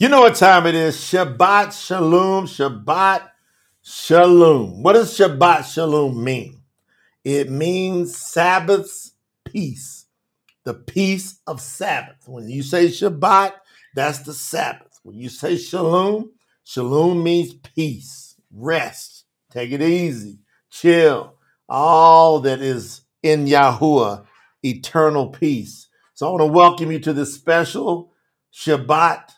You know what time it is? Shabbat Shalom, Shabbat Shalom. What does Shabbat Shalom mean? It means Sabbath's peace, the peace of Sabbath. When you say Shabbat, that's the Sabbath. When you say Shalom, Shalom means peace, rest, take it easy, chill, all that is in Yahuwah, eternal peace. So I want to welcome you to this special Shabbat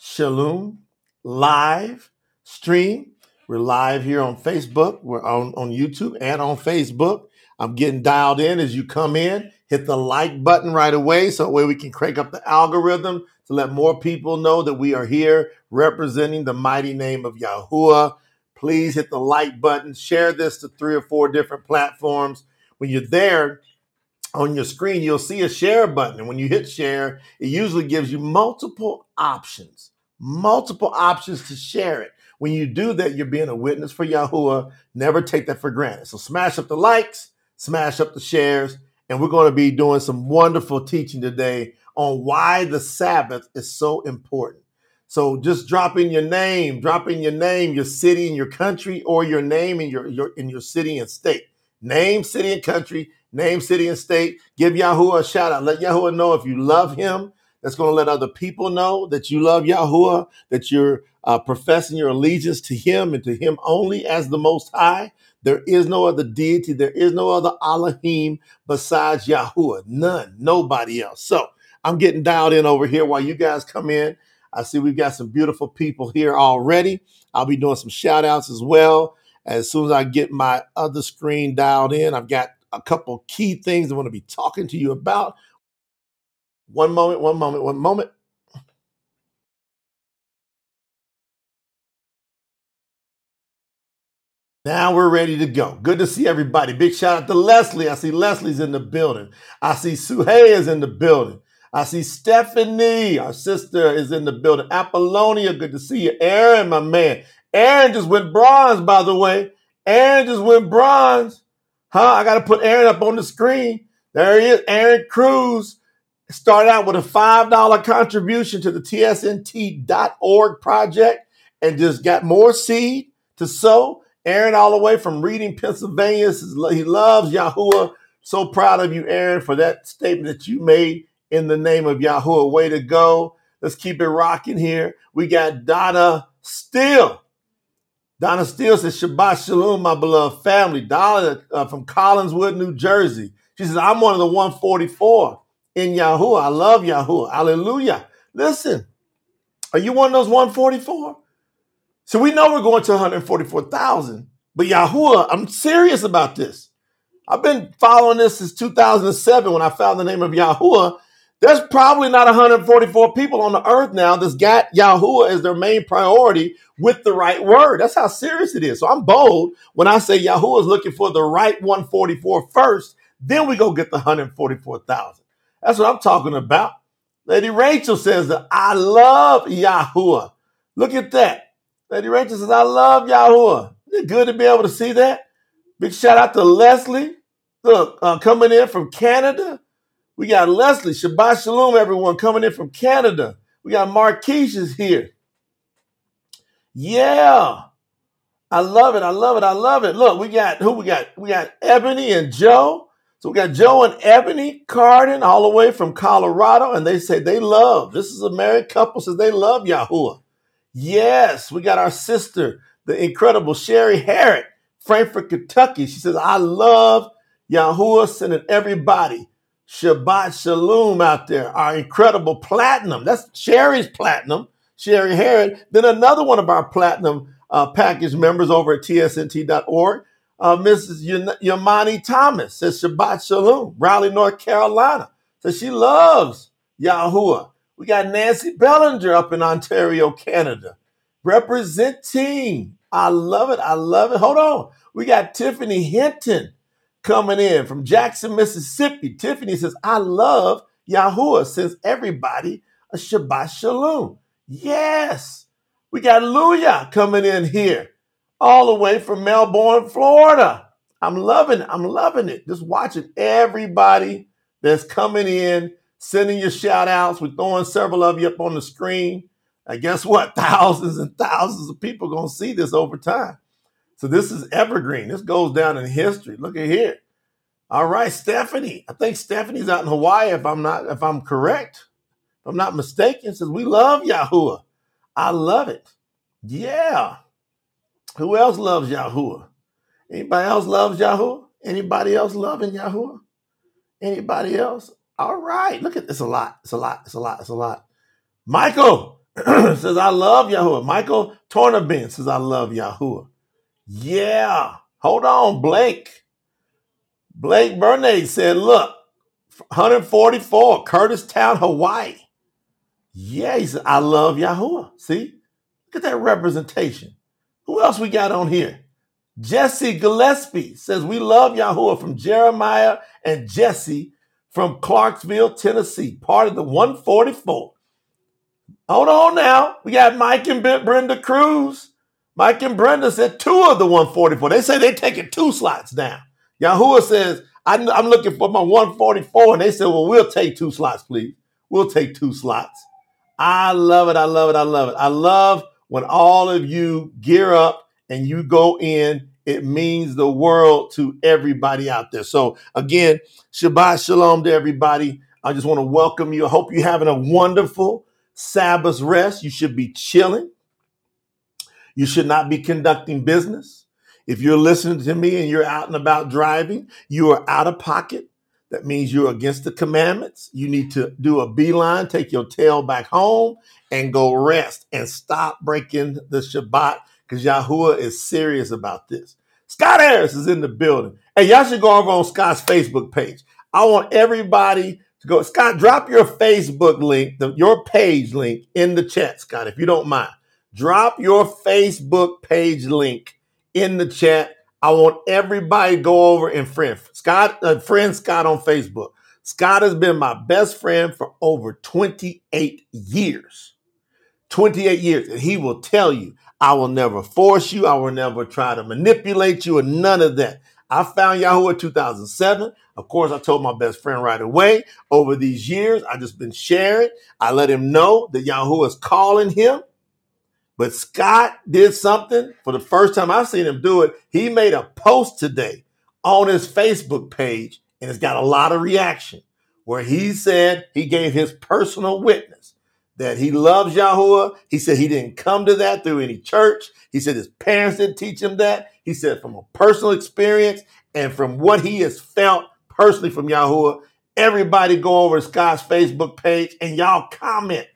Shalom live stream. We're live here on Facebook. We're on, on YouTube and on Facebook. I'm getting dialed in as you come in. Hit the like button right away so that way we can crank up the algorithm to let more people know that we are here representing the mighty name of Yahuwah. Please hit the like button. Share this to three or four different platforms. When you're there, on your screen, you'll see a share button. And when you hit share, it usually gives you multiple options, multiple options to share it. When you do that, you're being a witness for Yahuwah. Never take that for granted. So smash up the likes, smash up the shares, and we're going to be doing some wonderful teaching today on why the Sabbath is so important. So just drop in your name, drop in your name, your city and your country, or your name in your, your in your city and state. Name, city, and country name, city, and state. Give Yahuwah a shout out. Let Yahuwah know if you love him. That's going to let other people know that you love Yahuwah, that you're uh, professing your allegiance to him and to him only as the Most High. There is no other deity. There is no other Elohim besides Yahuwah. None. Nobody else. So I'm getting dialed in over here while you guys come in. I see we've got some beautiful people here already. I'll be doing some shout outs as well. As soon as I get my other screen dialed in, I've got a couple key things I want to be talking to you about. One moment, one moment, one moment. Now we're ready to go. Good to see everybody. Big shout out to Leslie. I see Leslie's in the building. I see Suhey is in the building. I see Stephanie, our sister, is in the building. Apollonia, good to see you. Aaron, my man. Aaron just went bronze, by the way. Aaron just went bronze. Huh? I got to put Aaron up on the screen. There he is. Aaron Cruz started out with a $5 contribution to the tsnt.org project and just got more seed to sow. Aaron, all the way from Reading, Pennsylvania, he loves Yahuwah. So proud of you, Aaron, for that statement that you made in the name of Yahuwah. Way to go. Let's keep it rocking here. We got Donna Steele. Donna Steele says, Shabbat Shalom, my beloved family. Donna uh, from Collingswood, New Jersey. She says, I'm one of the 144 in Yahuwah. I love Yahuwah. Hallelujah. Listen, are you one of those 144? So we know we're going to 144,000, but Yahuwah, I'm serious about this. I've been following this since 2007 when I found the name of Yahuwah. There's probably not 144 people on the earth now that's got Yahuwah as their main priority with the right word. That's how serious it is. So I'm bold when I say Yahuwah is looking for the right 144 first, then we go get the 144,000. That's what I'm talking about. Lady Rachel says that I love Yahuwah. Look at that. Lady Rachel says, I love Yahuwah. Isn't it good to be able to see that? Big shout out to Leslie. Look, uh, coming in from Canada. We got Leslie, Shabbat Shalom, everyone coming in from Canada. We got Marquise is here. Yeah. I love it. I love it. I love it. Look, we got who we got? We got Ebony and Joe. So we got Joe and Ebony Carden all the way from Colorado, and they say they love. This is a married couple, says they love Yahuwah. Yes, we got our sister, the incredible Sherry Harrod, Frankfort, Kentucky. She says, I love Yahuwah sending everybody Shabbat Shalom out there, our incredible platinum. That's Sherry's platinum, Sherry Harrod. Then another one of our platinum uh, package members over at tsnt.org, uh, Mrs. Yamani Thomas says Shabbat Shalom, Raleigh, North Carolina. So she loves Yahuwah. We got Nancy Bellinger up in Ontario, Canada, representing. I love it. I love it. Hold on. We got Tiffany Hinton coming in from Jackson, Mississippi. Tiffany says, I love Yahuwah since everybody a Shabbat Shalom. Yes. We got Luya coming in here all the way from Melbourne, Florida. I'm loving it. I'm loving it. Just watching everybody that's coming in, sending your shout outs. We're throwing several of you up on the screen. And guess what? Thousands and thousands of people gonna see this over time. So this is evergreen. This goes down in history. Look at here. All right, Stephanie. I think Stephanie's out in Hawaii, if I'm not, if I'm correct. If I'm not mistaken, says we love Yahuwah. I love it. Yeah. Who else loves Yahuwah? Anybody else loves Yahuwah? Anybody else loving Yahuwah? Anybody else? All right. Look at this. A lot. It's a lot. It's a lot. It's a lot. Michael says, I love Yahuwah. Michael Tornabin says, I love Yahuwah. Yeah. Hold on, Blake. Blake Bernay said, look, 144, Kurtistown, Hawaii. Yeah, he said, I love Yahuwah. See? Look at that representation. Who else we got on here? Jesse Gillespie says, We love Yahuwah from Jeremiah and Jesse from Clarksville, Tennessee, part of the 144. Hold on now. We got Mike and Brenda Cruz. Mike and Brenda said two of the 144. They say they're taking two slots down. Yahuwah says, I'm looking for my 144. And they said, Well, we'll take two slots, please. We'll take two slots. I love it. I love it. I love it. I love when all of you gear up and you go in, it means the world to everybody out there. So, again, Shabbat Shalom to everybody. I just want to welcome you. I hope you're having a wonderful Sabbath rest. You should be chilling. You should not be conducting business. If you're listening to me and you're out and about driving, you are out of pocket. That means you're against the commandments. You need to do a beeline, take your tail back home, and go rest and stop breaking the Shabbat because Yahuwah is serious about this. Scott Harris is in the building. Hey, y'all should go over on Scott's Facebook page. I want everybody to go. Scott, drop your Facebook link, the, your page link in the chat, Scott, if you don't mind. Drop your Facebook page link in the chat. I want everybody go over and friend Scott, uh, friend Scott on Facebook. Scott has been my best friend for over 28 years. 28 years. And he will tell you I will never force you. I will never try to manipulate you or none of that. I found Yahoo in 2007. Of course, I told my best friend right away. Over these years, I just been sharing. I let him know that Yahoo is calling him. But Scott did something for the first time I've seen him do it. He made a post today on his Facebook page, and it's got a lot of reaction where he said he gave his personal witness that he loves Yahuwah. He said he didn't come to that through any church. He said his parents didn't teach him that. He said from a personal experience and from what he has felt personally from Yahuwah. Everybody go over Scott's Facebook page and y'all comment.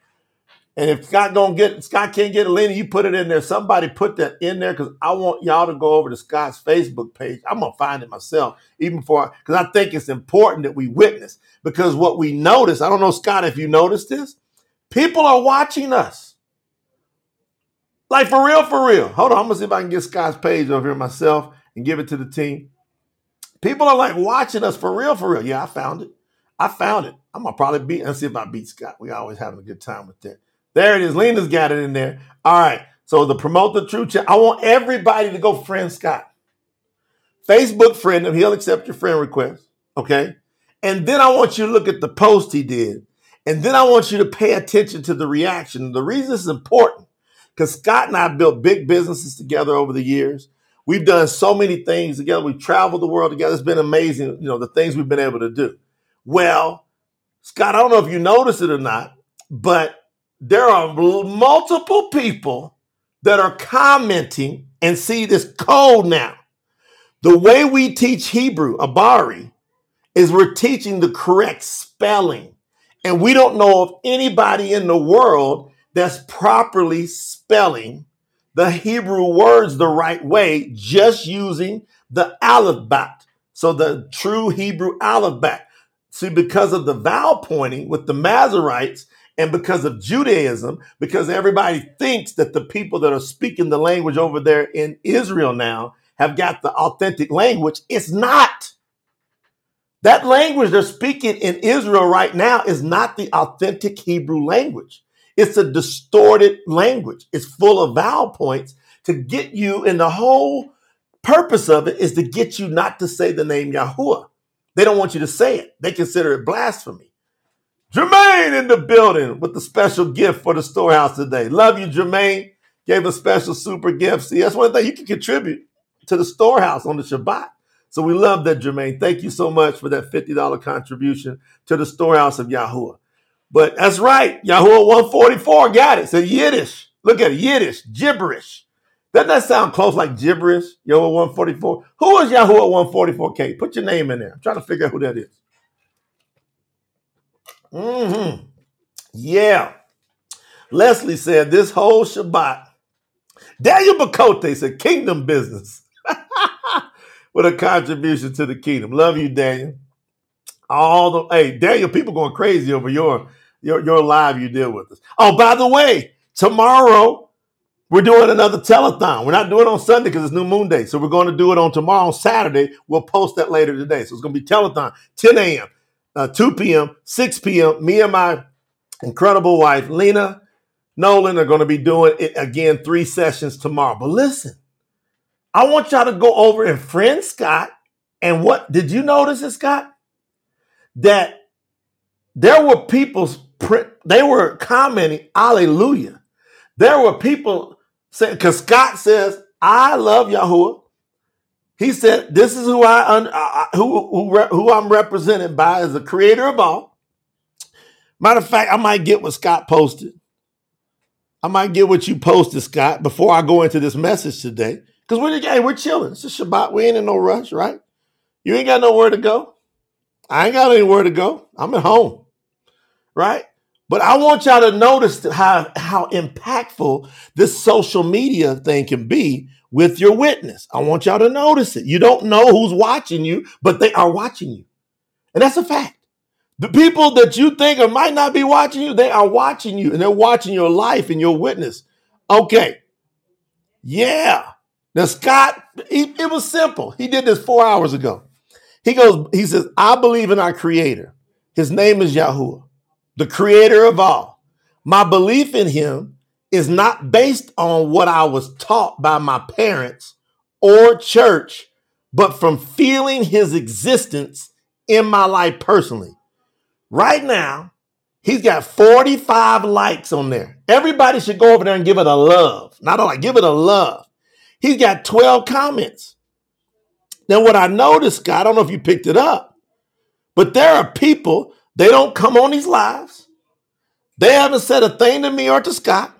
And if Scott don't get Scott can't get a link, you put it in there. Somebody put that in there because I want y'all to go over to Scott's Facebook page. I'm gonna find it myself, even for because I think it's important that we witness. Because what we notice, I don't know, Scott, if you noticed this, People are watching us. Like for real, for real. Hold on, I'm gonna see if I can get Scott's page over here myself and give it to the team. People are like watching us for real, for real. Yeah, I found it. I found it. I'm gonna probably beat. Let's see if I beat Scott. We always having a good time with that. There it is. Lena's got it in there. All right. So the promote the true chat. I want everybody to go friend Scott. Facebook friend him. He'll accept your friend request. Okay. And then I want you to look at the post he did and then I want you to pay attention to the reaction. The reason this is important, because Scott and I built big businesses together over the years. We've done so many things together. We've traveled the world together. It's been amazing, you know, the things we've been able to do. Well, Scott, I don't know if you noticed it or not, but there are multiple people that are commenting and see this code now. The way we teach Hebrew, Abari, is we're teaching the correct spelling. And we don't know of anybody in the world that's properly spelling the Hebrew words the right way, just using the alphabet. So the true Hebrew alphabet. See, because of the vowel pointing with the Masoretes and because of Judaism, because everybody thinks that the people that are speaking the language over there in Israel now have got the authentic language, it's not. That language they're speaking in Israel right now is not the authentic Hebrew language. It's a distorted language. It's full of vowel points to get you, and the whole purpose of it is to get you not to say the name Yahuwah. They don't want you to say it. They consider it blasphemy. Jermaine in the building with the special gift for the storehouse today. Love you, Jermaine. Gave a special super gift. See, that's one thing you can contribute to the storehouse on the Shabbat. So we love that, Jermaine. Thank you so much for that $50 contribution to the storehouse of Yahuwah. But that's right. Yahuwah 144 got it. Said Yiddish. Look at it. Yiddish. Gibberish. Doesn't that sound close like gibberish? Yahuwah 144. Who is Yahuwah 144K? Put your name in there. I'm trying to figure out who that is. Mm-hmm. Yeah. Leslie said this whole Shabbat. Daniel Bacote said kingdom business. With a contribution to the kingdom. Love you, Daniel. All the hey, Daniel, people going crazy over your your, your live you did with us. Oh, by the way, tomorrow we're doing another telethon. We're not doing it on Sunday because it's New Moon Day. So we're going to do it on tomorrow Saturday. We'll post that later today. So it's going to be telethon, 10 a.m uh, 2 p.m., 6 p.m. Me and my incredible wife, Lena Nolan, are going to be doing it again, three sessions tomorrow. But listen, I want y'all to go over and friend Scott. And what did you notice, Scott? That there were people, they were commenting, Hallelujah. There were people saying, because Scott says, I love Yahuwah. He said, "This is who I who who who I'm represented by as the creator of all." Matter of fact, I might get what Scott posted. I might get what you posted, Scott, before I go into this message today. Because we're hey, we're chilling. It's a Shabbat. We ain't in no rush, right? You ain't got nowhere to go. I ain't got anywhere to go. I'm at home, right? But I want y'all to notice how how impactful this social media thing can be with your witness. I want y'all to notice it. You don't know who's watching you, but they are watching you. And that's a fact. The people that you think or might not be watching you, they are watching you and they're watching your life and your witness. Okay. Yeah. Now, Scott, he, it was simple. He did this four hours ago. He goes, he says, I believe in our creator. His name is Yahuwah, the creator of all. My belief in him is not based on what I was taught by my parents or church, but from feeling his existence in my life personally. Right now, he's got 45 likes on there. Everybody should go over there and give it a love. Not only give it a love. He's got 12 comments. Now, what I noticed, Scott, I don't know if you picked it up, but there are people, they don't come on these lives. They haven't said a thing to me or to Scott.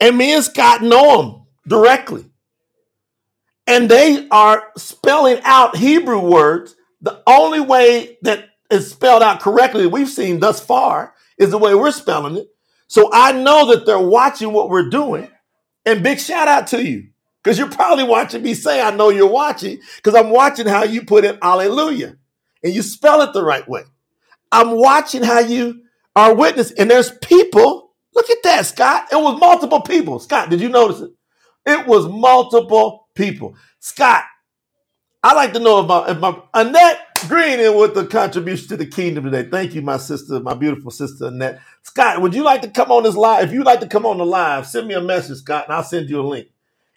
And me and Scott know them directly. And they are spelling out Hebrew words. The only way that is spelled out correctly we've seen thus far is the way we're spelling it. So I know that they're watching what we're doing. And big shout out to you because you're probably watching me say, I know you're watching because I'm watching how you put in hallelujah and you spell it the right way. I'm watching how you are witness. And there's people Look at that, Scott. It was multiple people. Scott, did you notice it? It was multiple people. Scott, I'd like to know if my, if my Annette Green in with the contribution to the kingdom today. Thank you, my sister, my beautiful sister Annette. Scott, would you like to come on this live? If you'd like to come on the live, send me a message, Scott, and I'll send you a link.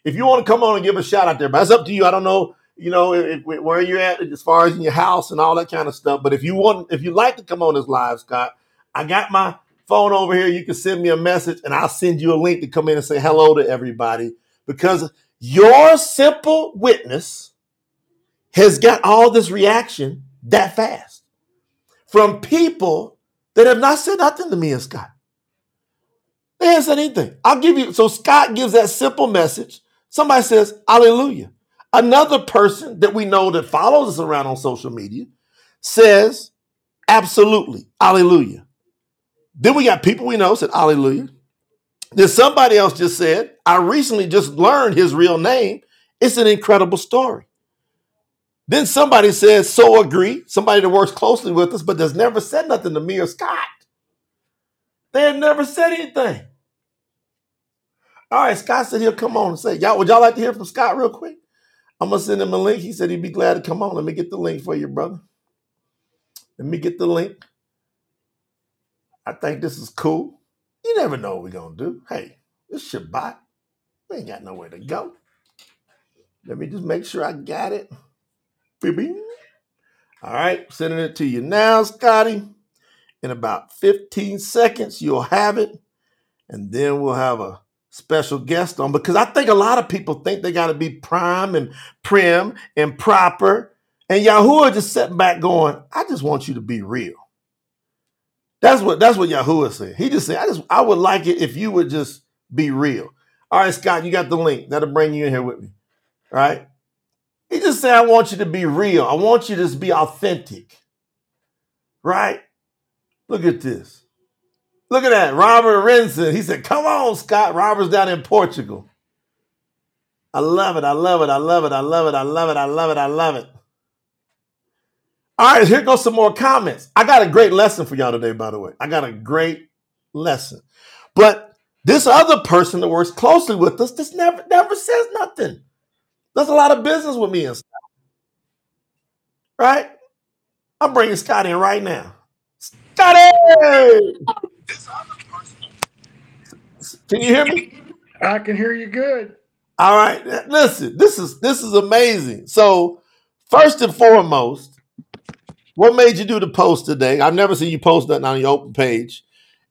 If you want to come on and give a shout out there, but it's up to you. I don't know, you know, if, if, where you're at as far as in your house and all that kind of stuff. But if you want, if you'd like to come on this live, Scott, I got my phone over here, you can send me a message and I'll send you a link to come in and say hello to everybody because your simple witness has got all this reaction that fast from people that have not said nothing to me and Scott. They haven't said anything. I'll give you, so Scott gives that simple message. Somebody says, Hallelujah. Another person that we know that follows us around on social media says, Absolutely, Hallelujah. Then we got people we know said, Hallelujah. Then somebody else just said, I recently just learned his real name. It's an incredible story. Then somebody says, so agree. Somebody that works closely with us, but has never said nothing to me or Scott. They have never said anything. All right, Scott said he'll come on and say, Y'all, would y'all like to hear from Scott real quick? I'm gonna send him a link. He said he'd be glad to come on. Let me get the link for you, brother. Let me get the link. I think this is cool. You never know what we're gonna do. Hey, it's Shabbat. We ain't got nowhere to go. Let me just make sure I got it. All right, sending it to you now, Scotty. In about 15 seconds, you'll have it. And then we'll have a special guest on because I think a lot of people think they got to be prime and prim and proper. And Yahuwah just sitting back going, I just want you to be real. That's what that's what Yahuwah said. He just said, I just I would like it if you would just be real. All right, Scott, you got the link. That'll bring you in here with me. All right. He just said, I want you to be real. I want you to be authentic. Right? Look at this. Look at that. Robert Renson. He said, Come on, Scott. Robert's down in Portugal. I love it. I love it. I love it. I love it. I love it. I love it. I love it. All right, here goes some more comments. I got a great lesson for y'all today, by the way. I got a great lesson. But this other person that works closely with us just never never says nothing. Does a lot of business with me and Scott. Right? I'm bringing Scott in right now. Scotty! Can you hear me? I can hear you good. All right. Listen, this is this is amazing. So, first and foremost, what made you do the post today? I've never seen you post nothing on your open page.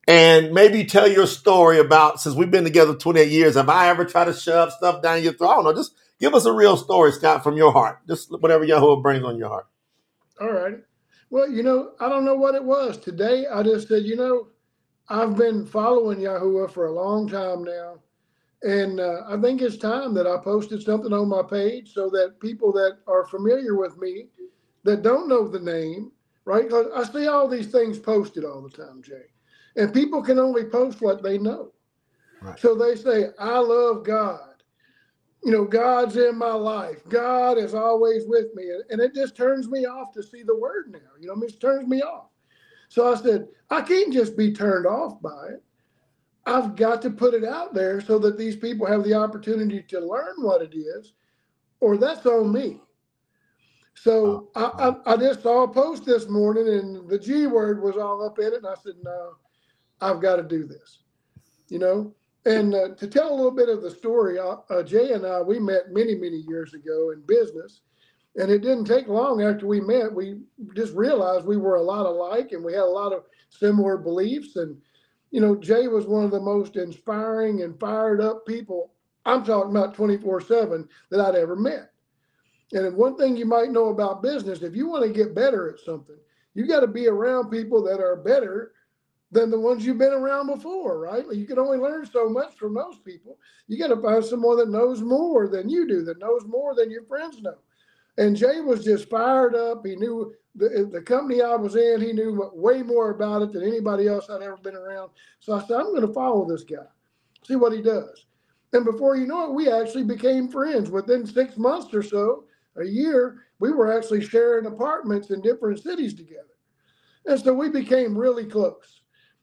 And maybe tell your story about since we've been together 28 years. Have I ever tried to shove stuff down your throat? I don't know. Just give us a real story, Scott, from your heart. Just whatever Yahweh brings on your heart. All right. Well, you know, I don't know what it was. Today I just said, you know, I've been following Yahuwah for a long time now. And uh, I think it's time that I posted something on my page so that people that are familiar with me that don't know the name, right? Because I see all these things posted all the time, Jay. And people can only post what they know. Right. So they say, I love God. You know, God's in my life. God is always with me. And it just turns me off to see the word now. You know, I mean, it turns me off. So I said, I can't just be turned off by it. I've got to put it out there so that these people have the opportunity to learn what it is, or that's on me. So I, I, I, just saw a post this morning and the G word was all up in it. And I said, no, I've got to do this, you know? And uh, to tell a little bit of the story, uh, uh, Jay and I, we met many, many years ago in business. And it didn't take long after we met. We just realized we were a lot alike and we had a lot of similar beliefs. And, you know, Jay was one of the most inspiring and fired up people, I'm talking about 24 7, that I'd ever met. And one thing you might know about business, if you want to get better at something, you got to be around people that are better than the ones you've been around before, right? You can only learn so much from those people. You got to find someone that knows more than you do, that knows more than your friends know. And Jay was just fired up. He knew the, the company I was in, he knew way more about it than anybody else I'd ever been around. So I said, I'm going to follow this guy, see what he does. And before you know it, we actually became friends. Within six months or so, a year, we were actually sharing apartments in different cities together. And so we became really close.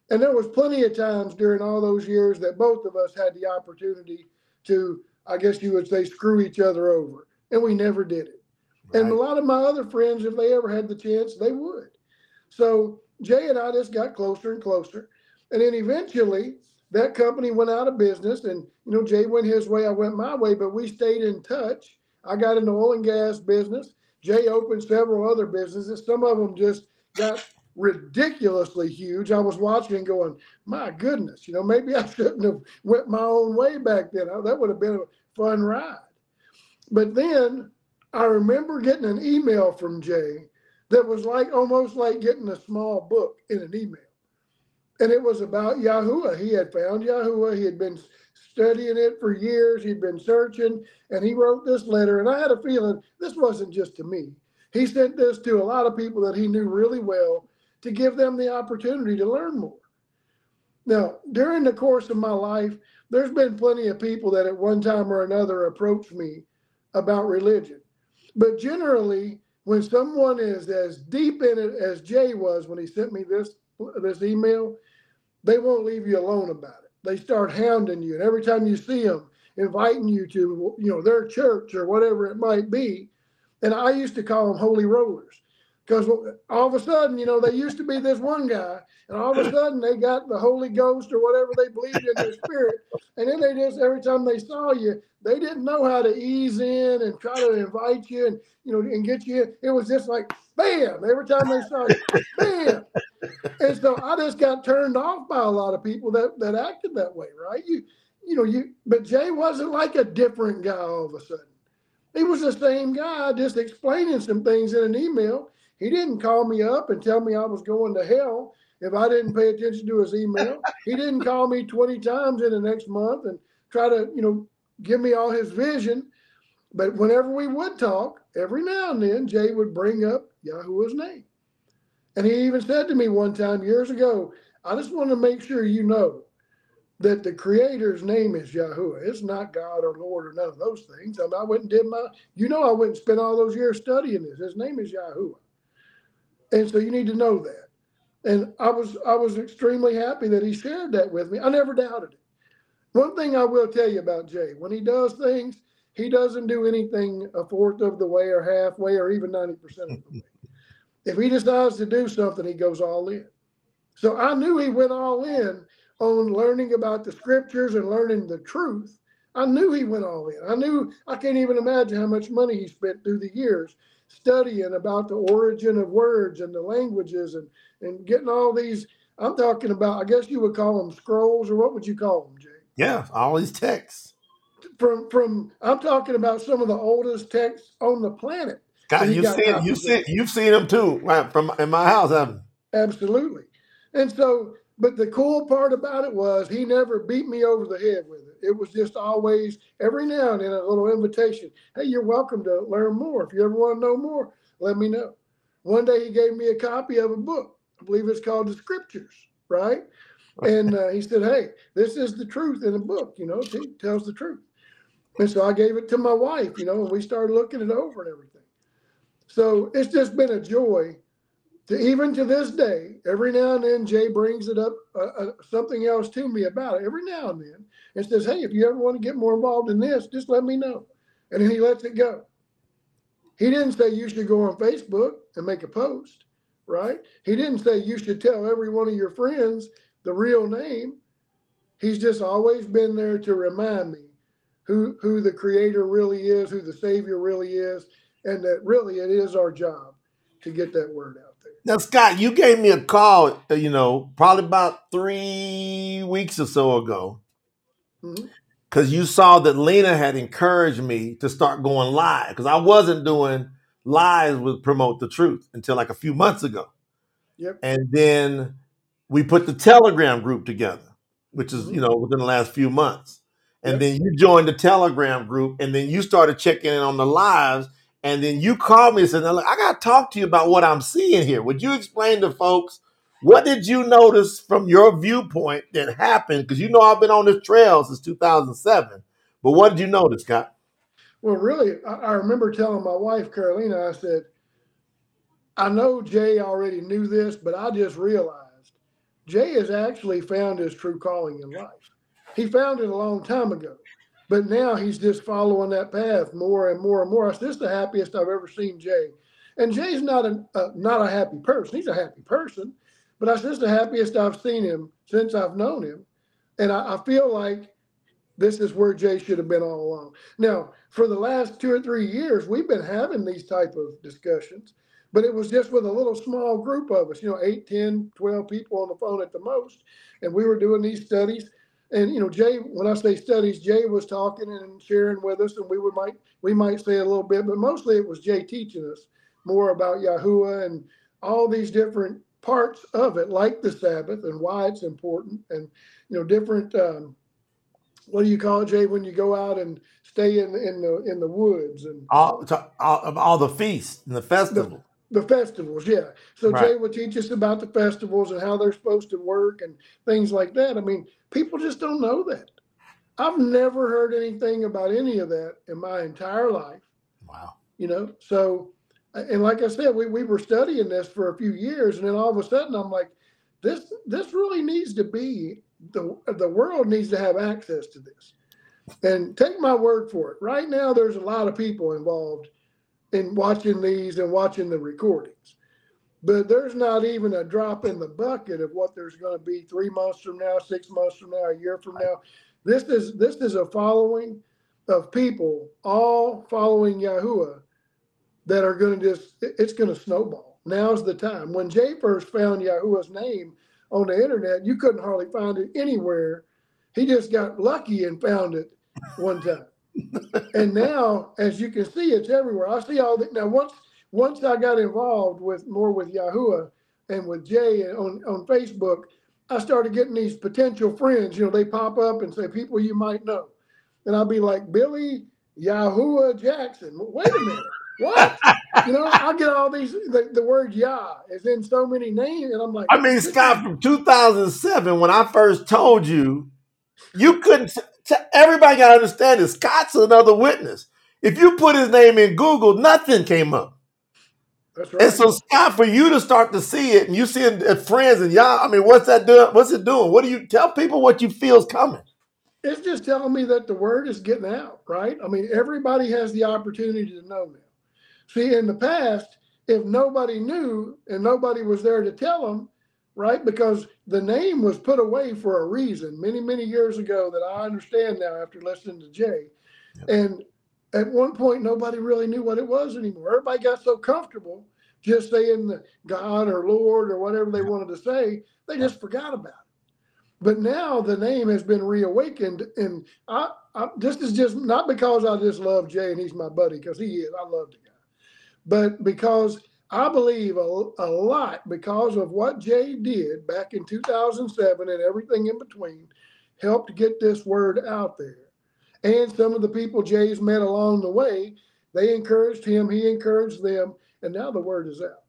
And there was plenty of times during all those years that both of us had the opportunity to, I guess you would say, screw each other over. And we never did it. Right. And a lot of my other friends, if they ever had the chance, they would. So Jay and I just got closer and closer. And then eventually that company went out of business. And, you know, Jay went his way, I went my way, but we stayed in touch. I got in the oil and gas business. Jay opened several other businesses. Some of them just got ridiculously huge. I was watching and going, my goodness, you know, maybe I shouldn't have went my own way back then. Oh, that would have been a fun ride. But then I remember getting an email from Jay that was like almost like getting a small book in an email. And it was about Yahuwah. He had found Yahuwah. He had been studying it for years. He'd been searching, and he wrote this letter. And I had a feeling this wasn't just to me. He sent this to a lot of people that he knew really well to give them the opportunity to learn more. Now, during the course of my life, there's been plenty of people that at one time or another approached me about religion. But generally, when someone is as deep in it as Jay was when he sent me this this email, they won't leave you alone about it they start hounding you. And every time you see them, inviting you to, you know, their church or whatever it might be. And I used to call them holy rollers. Because all of a sudden, you know, they used to be this one guy, and all of a sudden they got the Holy Ghost or whatever they believed in their spirit, and then they just every time they saw you, they didn't know how to ease in and try to invite you and you know and get you. In. It was just like bam every time they saw you, bam. And so I just got turned off by a lot of people that that acted that way, right? You you know you, but Jay wasn't like a different guy all of a sudden. He was the same guy, just explaining some things in an email he didn't call me up and tell me I was going to hell if I didn't pay attention to his email. he didn't call me 20 times in the next month and try to, you know, give me all his vision. But whenever we would talk, every now and then, Jay would bring up Yahuwah's name. And he even said to me one time years ago, I just want to make sure you know that the creator's name is Yahuwah. It's not God or Lord or none of those things. I, mean, I went and did my, you know, I went and spent all those years studying this. His name is Yahuwah. And so you need to know that. And I was I was extremely happy that he shared that with me. I never doubted it. One thing I will tell you about Jay, when he does things, he doesn't do anything a fourth of the way or halfway or even 90% of the way. if he decides to do something, he goes all in. So I knew he went all in on learning about the scriptures and learning the truth. I knew he went all in. I knew I can't even imagine how much money he spent through the years studying about the origin of words and the languages and, and getting all these. I'm talking about, I guess you would call them scrolls, or what would you call them, Jay? Yeah, all these texts. From from I'm talking about some of the oldest texts on the planet. God, you've seen you see you've seen them too, right? From in my house, haven't you? Absolutely. And so, but the cool part about it was he never beat me over the head with it. It was just always every now and then a little invitation. Hey, you're welcome to learn more. If you ever want to know more, let me know. One day he gave me a copy of a book. I believe it's called The Scriptures, right? And uh, he said, Hey, this is the truth in the book, you know, it tells the truth. And so I gave it to my wife, you know, and we started looking it over and everything. So it's just been a joy to even to this day, every now and then Jay brings it up uh, uh, something else to me about it every now and then and says, "Hey, if you ever want to get more involved in this, just let me know." And then he lets it go. He didn't say you should go on Facebook and make a post, right? He didn't say you should tell every one of your friends the real name. He's just always been there to remind me who who the creator really is, who the savior really is, and that really it is our job to get that word out. There. Now, Scott, you gave me a call, uh, you know, probably about three weeks or so ago, because mm-hmm. you saw that Lena had encouraged me to start going live because I wasn't doing lives with promote the truth until like a few months ago. Yep. And then we put the Telegram group together, which is, mm-hmm. you know, within the last few months. And yep. then you joined the Telegram group, and then you started checking in on the lives and then you called me and said, I got to talk to you about what I'm seeing here. Would you explain to folks what did you notice from your viewpoint that happened? Because you know I've been on this trail since 2007. But what did you notice, Scott? Well, really, I remember telling my wife, Carolina, I said, I know Jay already knew this, but I just realized Jay has actually found his true calling in life. He found it a long time ago. But now he's just following that path more and more and more. It's just the happiest I've ever seen Jay. And Jay's not a uh, not a happy person. He's a happy person, but that's just the happiest I've seen him since I've known him. And I, I feel like this is where Jay should have been all along. Now, for the last two or three years, we've been having these type of discussions, but it was just with a little small group of us, you know, 8, 10, 12 people on the phone at the most. And we were doing these studies and you know jay when i say studies jay was talking and sharing with us and we would might we might say a little bit but mostly it was jay teaching us more about yahuwah and all these different parts of it like the sabbath and why it's important and you know different um, what do you call it jay when you go out and stay in in the in the woods and all all, all the feasts and the festival the festivals, yeah. So right. Jay would teach us about the festivals and how they're supposed to work and things like that. I mean, people just don't know that. I've never heard anything about any of that in my entire life. Wow. You know, so and like I said, we, we were studying this for a few years, and then all of a sudden I'm like, this this really needs to be the the world needs to have access to this. And take my word for it. Right now, there's a lot of people involved in watching these and watching the recordings. but there's not even a drop in the bucket of what there's going to be three months from now, six months from now, a year from now. This is this is a following of people all following Yahuwah that are going to just it's going to snowball. Now's the time. When Jay first found Yahuwah's name on the internet, you couldn't hardly find it anywhere. He just got lucky and found it one time. and now, as you can see, it's everywhere. I see all that now. Once once I got involved with more with Yahuwah and with Jay on on Facebook, I started getting these potential friends. You know, they pop up and say people you might know, and I'll be like Billy Yahuwah Jackson. Wait a minute, what? you know, I get all these the, the word Yah is in so many names, and I'm like, I mean, Scott, from 2007 when I first told you, you couldn't. T- everybody got to understand this. Scott's another witness. If you put his name in Google, nothing came up. That's right. And so, Scott, for you to start to see it, and you see it uh, friends, and y'all, I mean, what's that doing? What's it doing? What do you tell people what you feel is coming? It's just telling me that the word is getting out, right? I mean, everybody has the opportunity to know now. See, in the past, if nobody knew and nobody was there to tell them, right? Because the name was put away for a reason many, many years ago that I understand now after listening to Jay. Yep. And at one point, nobody really knew what it was anymore. Everybody got so comfortable just saying the God or Lord or whatever they wanted to say, they just forgot about it. But now the name has been reawakened, and I, I this is just not because I just love Jay and he's my buddy because he is. I love the guy, but because I believe a, a lot because of what Jay did back in 2007 and everything in between helped get this word out there. And some of the people Jay's met along the way, they encouraged him, he encouraged them, and now the word is out.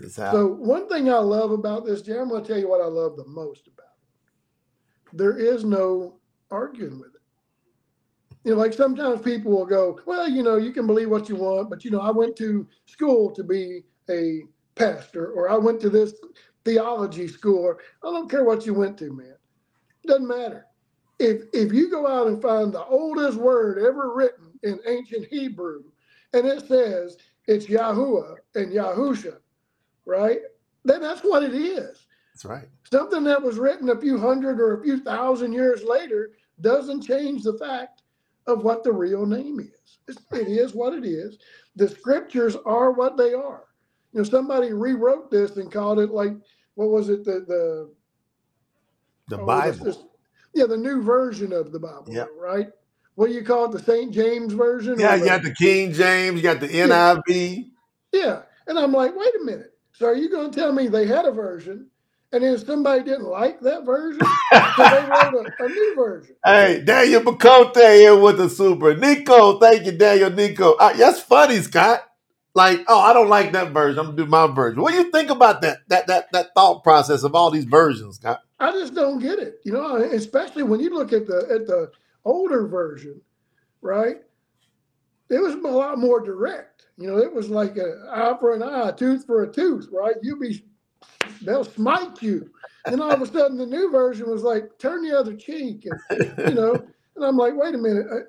It's out. So one thing I love about this, Jay, I'm going to tell you what I love the most about it. There is no arguing with it. You know, like sometimes people will go, well, you know, you can believe what you want, but you know, I went to school to be a pastor, or I went to this theology school, or I don't care what you went to, man. Doesn't matter. If if you go out and find the oldest word ever written in ancient Hebrew, and it says it's Yahuwah and Yahusha, right? Then that's what it is. That's right. Something that was written a few hundred or a few thousand years later doesn't change the fact of what the real name is. It's, what it is. The scriptures are what they are you know, somebody rewrote this and called it like what was it the the the oh, Bible? This, yeah, the new version of the Bible. Yeah. Right. What do you call it? The St. James version? Yeah, you got the King James, you got the NIV. Yeah. yeah. And I'm like, wait a minute. So are you going to tell me they had a version and then somebody didn't like that version, so they wrote a, a, new version. Hey, Daniel Bacote here with the super. Nico, thank you, Daniel Nico. Uh, that's funny, Scott like, oh, I don't like that version. I'm gonna do my version. What do you think about that that that that thought process of all these versions, Scott? I just don't get it. You know, especially when you look at the at the older version, right? It was a lot more direct. You know, it was like an eye for an eye, a tooth for a tooth, right? You be they'll smite you. And all of a sudden, the new version was like, turn the other cheek, and you know. And I'm like, wait a minute. Uh,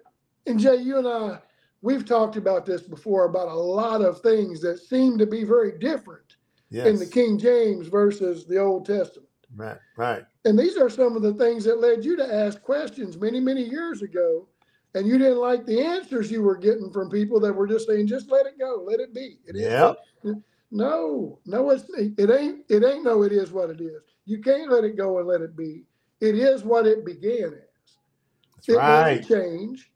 and Jay, you and I we've talked about this before about a lot of things that seem to be very different yes. in the King James versus the Old Testament. Right, right. And these are some of the things that led you to ask questions many, many years ago. And you didn't like the answers you were getting from people that were just saying, just let it go, let it be. It yeah. No, no, it's it ain't it ain't no it is what it is. You can't let it go and let it be. It is what it began as. That's it right. doesn't change.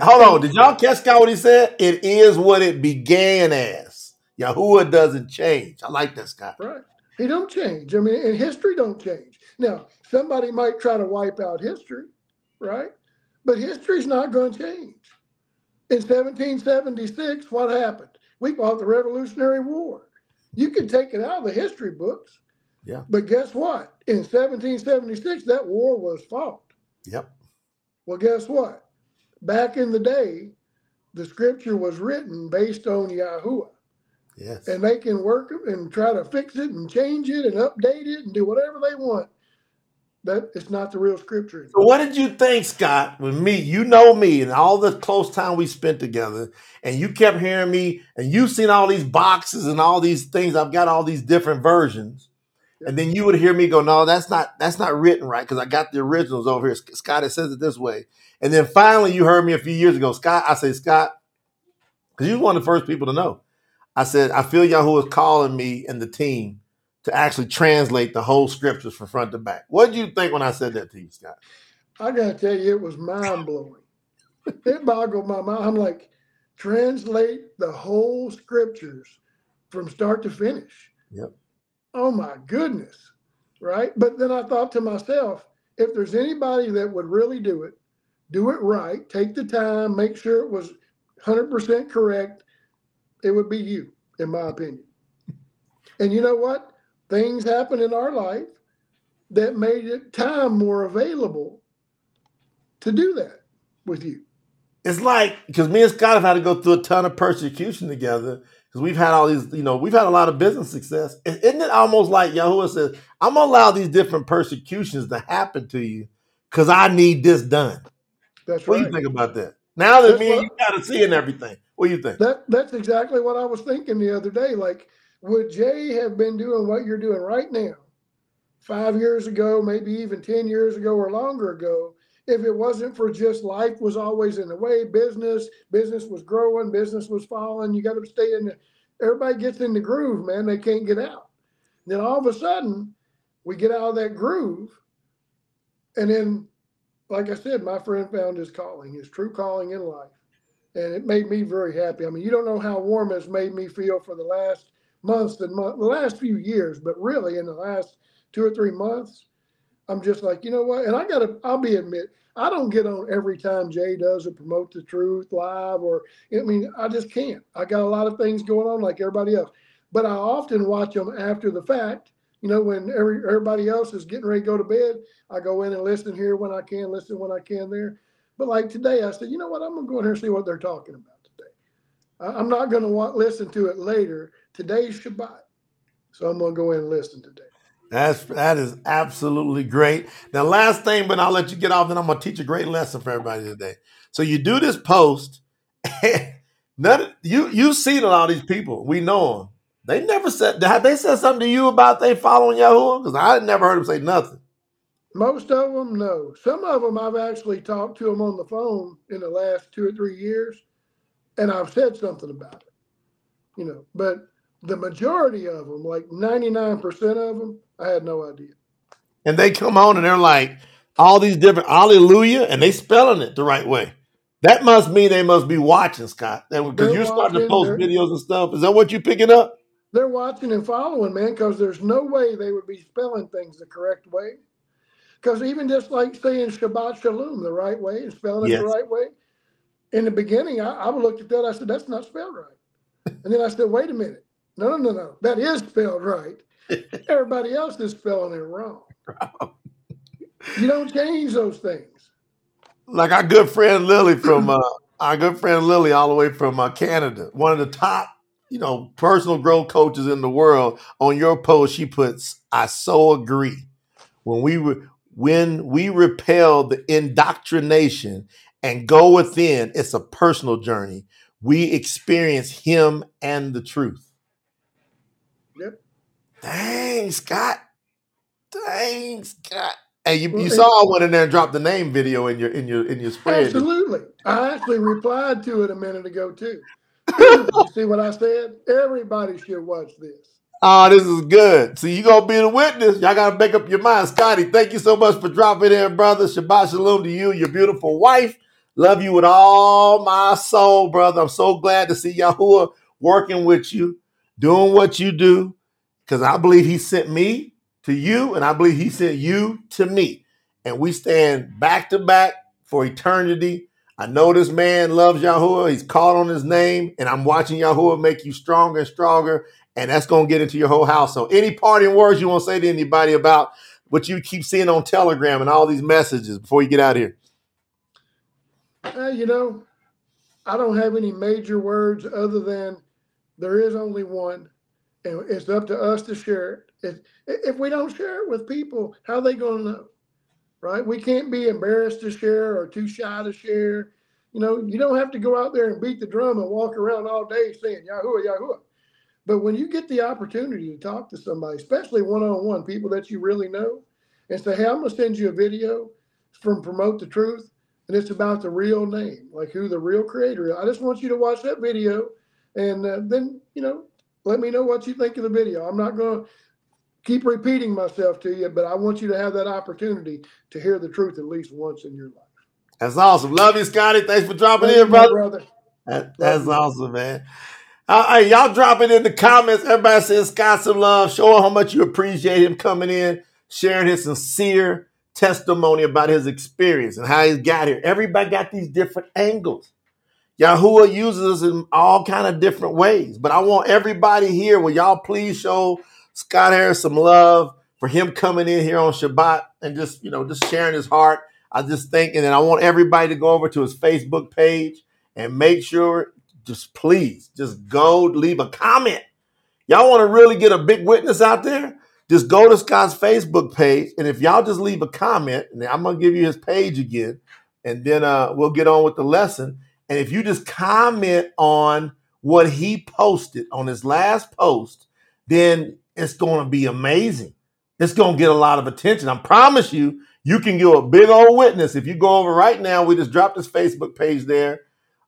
Hold on. Did y'all catch what he said? It is what it began as. Yahuwah doesn't change. I like this guy. Right. He don't change. I mean, and history don't change. Now, somebody might try to wipe out history, right? But history's not going to change. In 1776, what happened? We fought the Revolutionary War. You can take it out of the history books. Yeah. But guess what? In 1776, that war was fought. Yep. Well, guess what? back in the day, the scripture was written based on Yahuwah. Yes. And they can work and try to fix it and change it and update it and do whatever they want. That it's not the real scripture. So what did you think, Scott, with me? You know me and all the close time we spent together, and you kept hearing me, and you've seen all these boxes and all these things. I've got all these different versions. And then you would hear me go, no, that's not that's not written right because I got the originals over here. Scott, it says it this way. And then finally, you heard me a few years ago, Scott. I say, Scott, because you were one of the first people to know. I said, I feel Yahuwah is calling me and the team to actually translate the whole scriptures from front to back. What did you think when I said that to you, Scott? I got to tell you, it was mind blowing. it boggled my mind. I'm like, translate the whole scriptures from start to finish. Yep. Oh my goodness. Right. But then I thought to myself, if there's anybody that would really do it, do it right, take the time, make sure it was 100% correct, it would be you, in my opinion. And you know what? Things happen in our life that made it time more available to do that with you. It's like because me and Scott have had to go through a ton of persecution together because we've had all these, you know, we've had a lot of business success. Isn't it almost like Yahuwah says, I'm gonna allow these different persecutions to happen to you because I need this done. That's what right. What do you think about that? Now that That's me and what- you got to see and everything, what do you think? That that's exactly what I was thinking the other day. Like, would Jay have been doing what you're doing right now, five years ago, maybe even ten years ago or longer ago, if it wasn't for just life was always in the way, business, business was growing, business was falling. You got to stay in the. Everybody gets in the groove, man. They can't get out. Then all of a sudden, we get out of that groove, and then, like I said, my friend found his calling, his true calling in life and it made me very happy. I mean, you don't know how warm it's made me feel for the last months and months, the last few years, but really in the last two or three months, I'm just like, you know what? And I gotta, I'll be admit, I don't get on every time Jay does a promote the truth live, or I mean, I just can't. I got a lot of things going on like everybody else, but I often watch them after the fact. You know, when every everybody else is getting ready to go to bed, I go in and listen here when I can, listen when I can there. But like today, I said, you know what? I'm gonna go in here and see what they're talking about. I- I'm not gonna want listen to it later. Today's Shabbat, so I'm gonna go in and listen today. That's that is absolutely great. Now, last thing, but I'll let you get off. Then I'm gonna teach a great lesson for everybody today. So you do this post. None you you've seen a lot of these people. We know them. They never said have they said something to you about they following Yahuwah? Because I never heard them say nothing. Most of them, no. Some of them, I've actually talked to them on the phone in the last two or three years, and I've said something about it. You know, but the majority of them, like 99% of them, I had no idea. And they come on and they're like all these different hallelujah, and they spelling it the right way. That must mean they must be watching, Scott. Because you're starting to post videos and stuff. Is that what you're picking up? They're watching and following, man, because there's no way they would be spelling things the correct way. Because even just like saying Shabbat Shalom the right way and spelling it Yes. the right way, in the beginning, I, I looked at that. I said, that's not spelled right. And then I said, wait a minute. No, no, no, no. That is spelled right. Everybody else is spelling it wrong. You don't change those things. like our good friend Lily from uh, our good friend Lily, all the way from uh, Canada, one of the top, you know, personal growth coaches in the world. On your post, she puts, "I so agree." When we re- when we repel the indoctrination and go within, it's a personal journey. We experience Him and the truth. Yep. Dang, Scott. Dang, Scott. Hey, you, you saw I went in there and dropped the name video in your in your in your spread. Absolutely. I actually replied to it a minute ago, too. you see what I said? Everybody should watch this. Oh, this is good. See, you gonna be the witness. Y'all gotta make up your mind. Scotty, thank you so much for dropping in, brother. Shabbat shalom to you, your beautiful wife. Love you with all my soul, brother. I'm so glad to see Yahuwah working with you, doing what you do, because I believe he sent me to you, and I believe he sent you to me. And we stand back to back for eternity. I know this man loves Yahuwah. He's called on his name, and I'm watching Yahuwah make you stronger and stronger and that's going to get into your whole house. So, any parting words you want to say to anybody about what you keep seeing on Telegram and all these messages before you get out here? Uh, you know, I don't have any major words other than there is only one, and it's up to us to share it. If, if we don't share it with people, how are they going to know? right? We can't be embarrassed to share or too shy to share. You know, you don't have to go out there and beat the drum and walk around all day saying Yahuwah, Yahuwah. But when you get the opportunity to talk to somebody, especially one on one, people that you really know, and say, hey, I'm going to send you a video from Promote the Truth, and it's about the real name, like who the real creator is. I just want you to watch that video, and uh, then, you know, let me know what you think of the video. I'm not going to keep repeating myself to you, but I want you to have that opportunity to hear the truth at least once in your life. That's awesome. Love you, Scotty. Thanks for dropping Thank in, brother. brother. That, that's awesome, man. Uh, hey, y'all drop it in the comments. Everybody says Scott some love. Show him how much you appreciate him coming in, sharing his sincere testimony about his experience and how he's got here. Everybody got these different angles. Yahuwah uses us in all kind of different ways. But I want everybody here, will y'all please show Scott Harris some love for him coming in here on Shabbat and just, you know, just sharing his heart. I just think, and then I want everybody to go over to his Facebook page and make sure, just please, just go leave a comment. Y'all want to really get a big witness out there? Just go to Scott's Facebook page, and if y'all just leave a comment, and I'm gonna give you his page again, and then uh, we'll get on with the lesson. And if you just comment on what he posted on his last post, then it's to be amazing. It's to get a lot of attention. I promise you, you can give a big old witness. If you go over right now, we just dropped this Facebook page there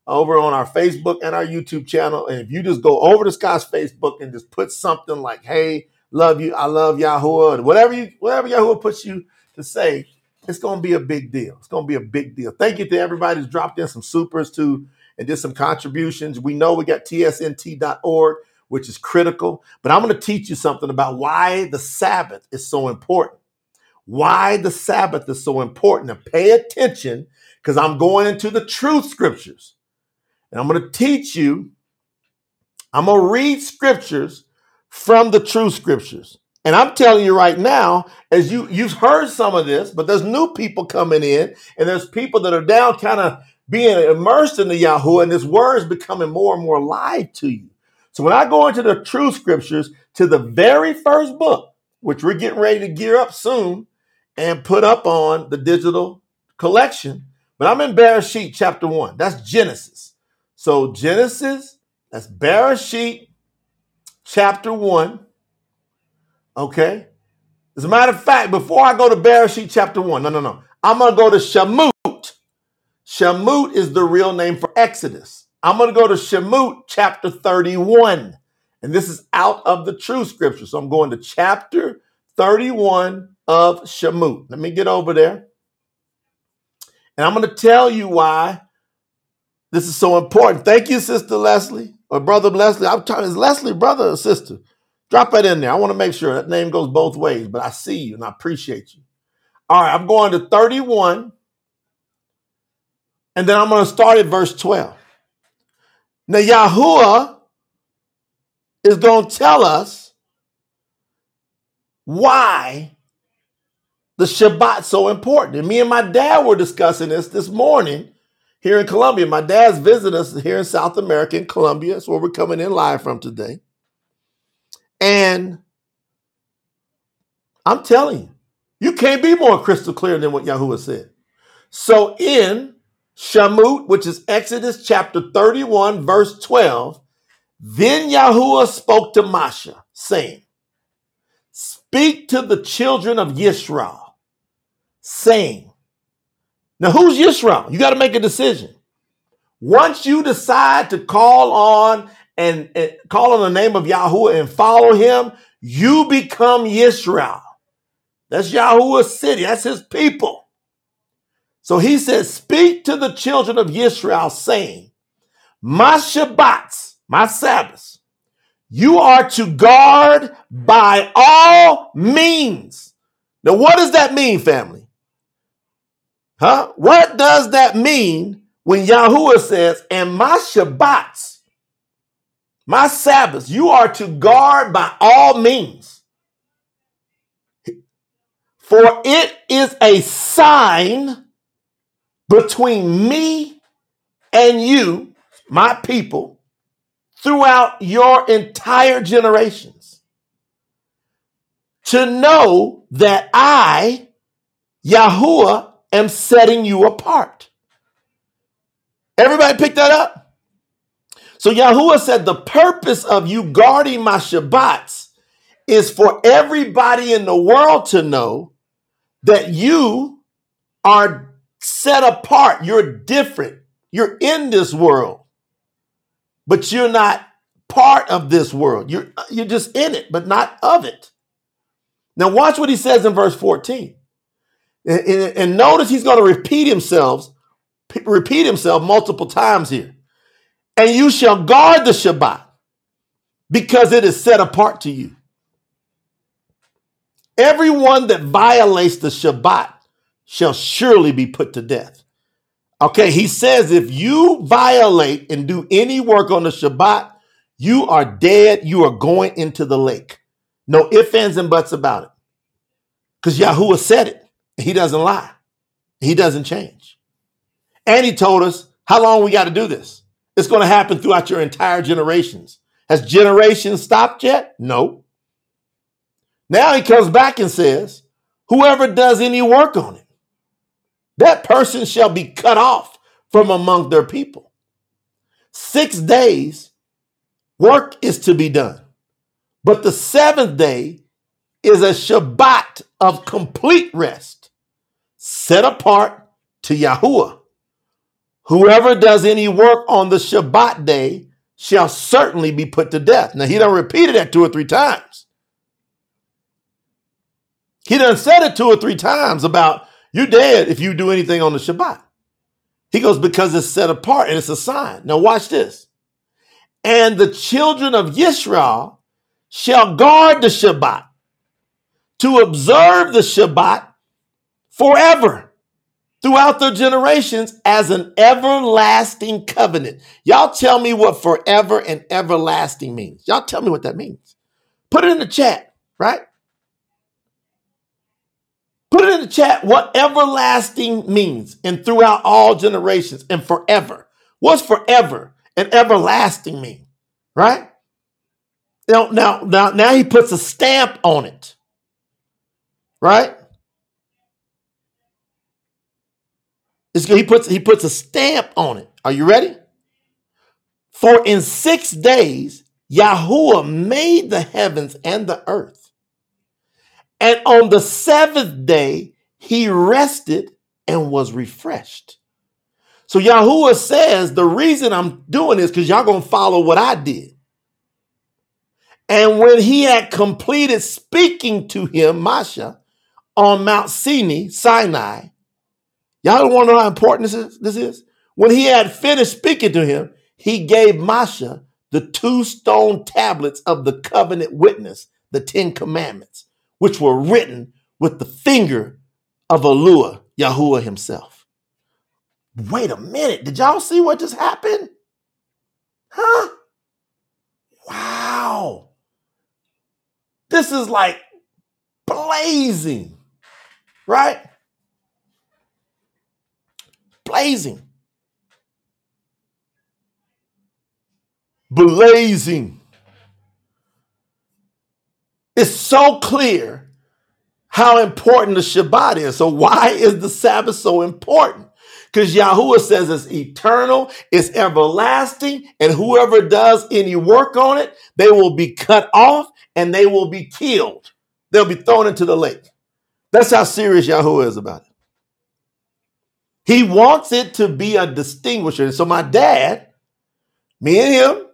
over on our Facebook and our YouTube channel. And if you just go over to Scott's Facebook and just put something like, hey, love you, I love Yahuwah, whatever you whatever Yahuwah puts you to say, it's going to be a big deal. It's going to be a big deal. Thank you to everybody who's dropped in some supers too and did some contributions. We know we got tsnt.org, which is critical, but I'm going to teach you something about why the Sabbath is so important. Why the Sabbath is so important. and pay attention because I'm going into the truth scriptures. And I'm going to teach you, I'm going to read scriptures from the true scriptures. And I'm telling you right now, as you you've heard some of this, but there's new people coming in, and there's people that are down kind of being immersed in the Yahoo, and this word is becoming more and more alive to you. So when I go into the true scriptures, to the very first book, which we're getting ready to gear up soon and put up on the digital collection, but I'm in Bereshit chapter one. That's Genesis. So Genesis, that's Bereshit chapter one. Okay. As a matter of fact, before I go to Bereshit chapter 1, no, no, no. I'm going to go to Shemut. Shemut is the real name for Exodus. I'm going to go to Shemut chapter 31. And this is out of the true scripture. So I'm going to chapter 31 of Shemut. Let me get over there. And I'm going to tell you why this is so important. Thank you, Sister Leslie or Brother Leslie. I'm talking, is Leslie brother or sister? Drop that in there. I want to make sure that name goes both ways, but I see you and I appreciate you. All right, I'm going to 31, and then I'm going to start at verse 12. Now, Yahuwah is going to tell us why the Shabbat's so important. And me and my dad were discussing this this morning here in Colombia. My dad's visiting us here in South America, in Colombia. That's where we're coming in live from today. And I'm telling you, you can't be more crystal clear than what Yahuwah said. So in Shemut, which is Exodus chapter 31, verse 12, then Yahuwah spoke to Masha, saying, Speak to the children of Yisrael, saying, Now who's Yisrael? You got to make a decision. Once you decide to call on and, and call on the name of Yahuwah and follow him, you become Yisrael. That's Yahuwah's city. That's his people. So he says, speak to the children of Yisrael saying, my Shabbats, my Sabbaths, you are to guard by all means. Now, what does that mean, family? Huh? What does that mean when Yahuwah says, and my Shabbats, my Sabbaths, you are to guard by all means. For it is a sign between me and you, my people, throughout your entire generations. To know that I, Yahuwah am setting you apart. Everybody pick that up? So Yahuwah said, The purpose of you guarding my Shabbats is for everybody in the world to know that you are set apart. You're different. You're in this world, but you're not part of this world. You're, you're just in it, but not of it. Now, watch what he says in verse 14. And, and, and notice he's going to repeat himself, repeat himself multiple times here. And you shall guard the Shabbat because it is set apart to you. Everyone that violates the Shabbat shall surely be put to death. Okay, he says if you violate and do any work on the Shabbat, you are dead. You are going into the lake. No ifs, ands, and buts about it. Because Yahuwah said it. He doesn't lie. He doesn't change. And he told us how long we got to do this. It's going to happen throughout your entire generations. Has generation stopped yet? No. Now he comes back and says, Whoever does any work on it, that person shall be cut off from among their people. Six days, work is to be done. But the seventh day is a Shabbat of complete rest, set apart to Yahuwah. Whoever does any work on the Shabbat day shall certainly be put to death. Now, he done repeated that two or three times. He done said it two or three times about you dead if you do anything on the Shabbat. He goes, because it's set apart and it's a sign. Now, watch this. And the children of Yisrael shall guard the Shabbat to observe the Shabbat forever throughout their generations as an everlasting covenant. Y'all tell me what forever and everlasting means. Y'all tell me what that means. Put it in the chat, right? Put it in the chat what everlasting means and throughout all generations and forever. What's forever and everlasting mean? Right? Now, now, now, now he puts a stamp on it. Right? It's, he puts he puts a stamp on it. Are you ready? For in six days Yahuwah made the heavens and the earth. And on the seventh day he rested and was refreshed. So Yahuwah says the reason I'm doing this because y'all gonna follow what I did. And when he had completed speaking to him, Masha, on Mount Sinai, Sinai, y'all want to know how important this is, this is? When he had finished speaking to him, he gave Masha the two stone tablets of the covenant witness, the Ten Commandments, which were written with the finger of Alua, Yahuwah himself. Wait a minute. Did y'all see what just happened? Huh? Wow. This is like blazing, right? Blazing. Blazing. It's so clear how important the Shabbat is. So, why is the Sabbath so important? Because Yahuwah says it's eternal, it's everlasting, and whoever does any work on it, they will be cut off and they will be killed. They'll be thrown into the lake. That's how serious Yahuwah is about it. He wants it to be a distinguisher. And so my dad, me and him,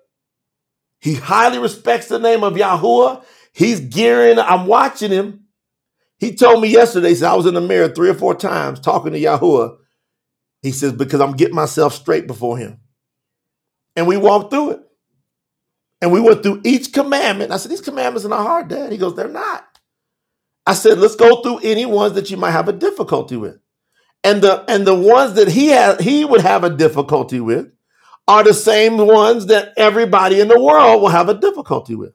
he highly respects the name of Yahuwah. He's gearing, I'm watching him. He told me yesterday, so I was in the mirror three or four times talking to Yahuwah. He says, because I'm getting myself straight before him. And we walked through it. And we went through each commandment. I said, These commandments are not hard, Dad. He goes, They're not. I said, Let's go through any ones that you might have a difficulty with. And the and the ones that he had he would have a difficulty with are the same ones that everybody in the world will have a difficulty with.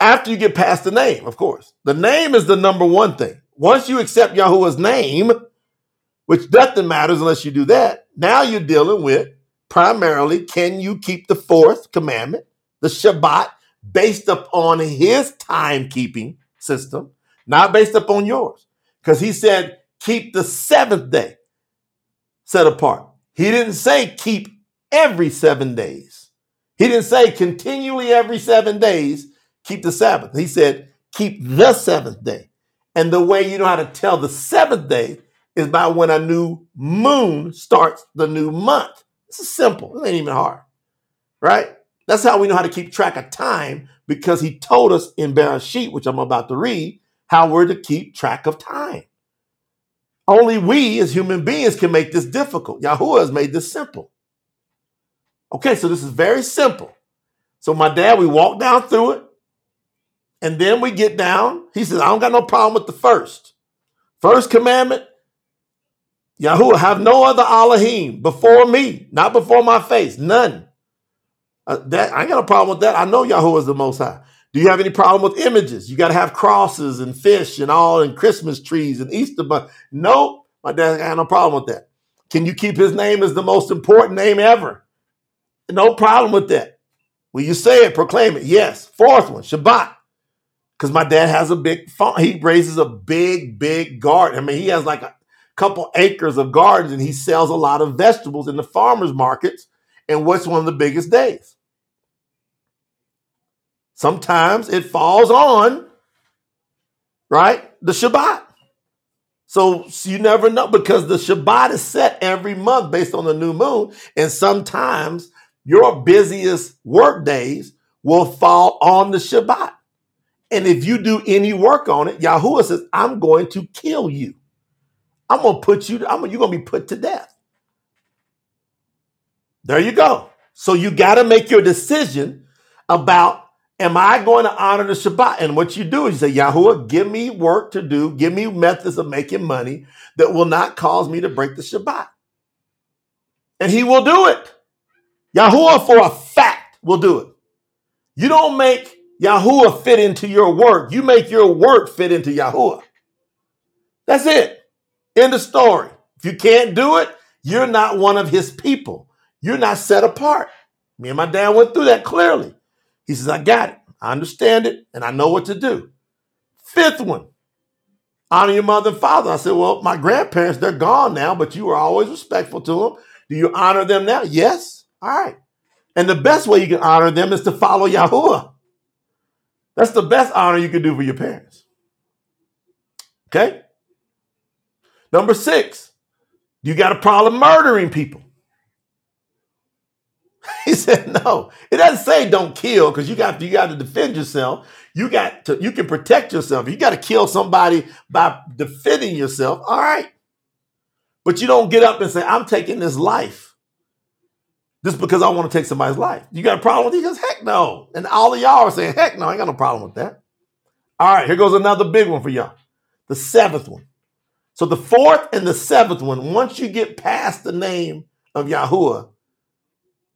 After you get past the name, of course. The name is the number one thing. Once you accept Yahuwah's name, which nothing matters unless you do that, now you're dealing with primarily can you keep the fourth commandment? the Shabbat based upon his timekeeping system, not based upon yours. Because he said, keep the seventh day set apart. He didn't say keep every seven days. He didn't say continually every seven days keep the Sabbath. He said keep the seventh day. And the way you know how to tell the seventh day is by when a new moon starts the new month. Is simple. It ain't even hard, right? That's how we know how to keep track of time because he told us in Bereshit, which I'm about to read, how we're to keep track of time. Only we as human beings can make this difficult. Yahuwah has made this simple. Okay, so this is very simple. So my dad, we walk down through it, and then we get down. He says, I don't got no problem with the first. First commandment, Yahuwah, have no other Elohim before me, not before my face, none. Uh, that I ain't got a problem with that. I know Yahuwah is the Most High. Do you have any problem with images? You got to have crosses and fish and all and Christmas trees and Easter bunny. Nope, my dad got no problem with that. Can you keep his name as the most important name ever? No problem with that. Will you say it, proclaim it? Yes. Fourth one, Shabbat. Because my dad has a big farm. He raises a big, big garden. I mean, he has like a couple acres of gardens and he sells a lot of vegetables in the farmers markets. And what's one of the biggest days? Sometimes it falls on, right, the Shabbat. So, you never know because the Shabbat is set every month based on the new moon. And sometimes your busiest work days will fall on the Shabbat. And if you do any work on it, Yahuwah says, I'm going to kill you. I'm going to put you, I'm, you're going to be put to death. There you go. So you got to make your decision about Am I going to honor the Shabbat? And what you do is you say, Yahuwah, give me work to do, give me methods of making money that will not cause me to break the Shabbat. And he will do it. Yahuwah, for a fact, will do it. You don't make Yahuwah fit into your work, you make your work fit into Yahuwah. That's it. End of story. If you can't do it, you're not one of his people. You're not set apart. Me and my dad went through that clearly. He says, I got it. I understand it and I know what to do. Fifth one, honor your mother and father. I said, Well, my grandparents, they're gone now, but you were always respectful to them. Do you honor them now? Yes. All right. And the best way you can honor them is to follow Yahuwah. That's the best honor you can do for your parents. Okay? Number six, you got a problem murdering people. He said, no. It doesn't say don't kill because you got you got to defend yourself. You got to you can protect yourself. You got to kill somebody by defending yourself. All right. But you don't get up and say, I'm taking this life. Just because I want to take somebody's life. You got a problem with it? Heck no. And all of y'all are saying, heck no, I ain't got no problem with that. All right, here goes another big one for y'all. The seventh one. So the fourth and the seventh one, once you get past the name of Yahuwah,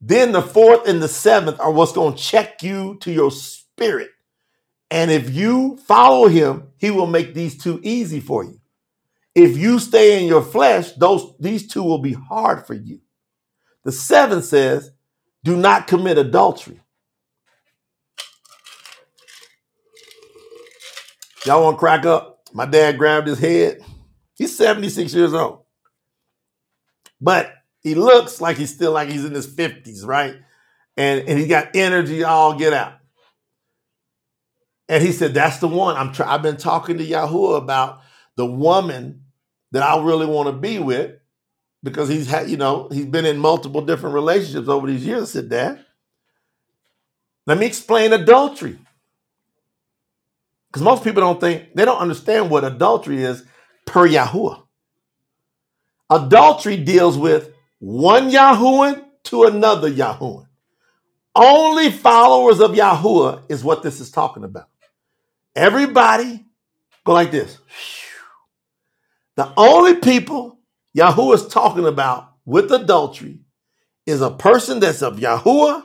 then the fourth and the seventh are what's going to check you to your spirit. And if you follow him, he will make these two easy for you. If you stay in your flesh, those these two will be hard for you. The seventh says, do not commit adultery. Y'all want to crack up? My dad grabbed his head. He's 76 years old. But he looks like he's still like he's in his 50s, right? And, and he got energy all get out. And he said, That's the one. I'm try- I've been talking to Yahuwah about the woman that I really want to be with because he's had, you know, he's been in multiple different relationships over these years. Said, Dad, let me explain adultery. Because most people don't think, they don't understand what adultery is per Yahuwah. Adultery deals with one Yahuwah to another Yahuwah. Only followers of Yahuwah is what this is talking about. Everybody go like this. The only people Yahuwah is talking about with adultery is a person that's of Yahuwah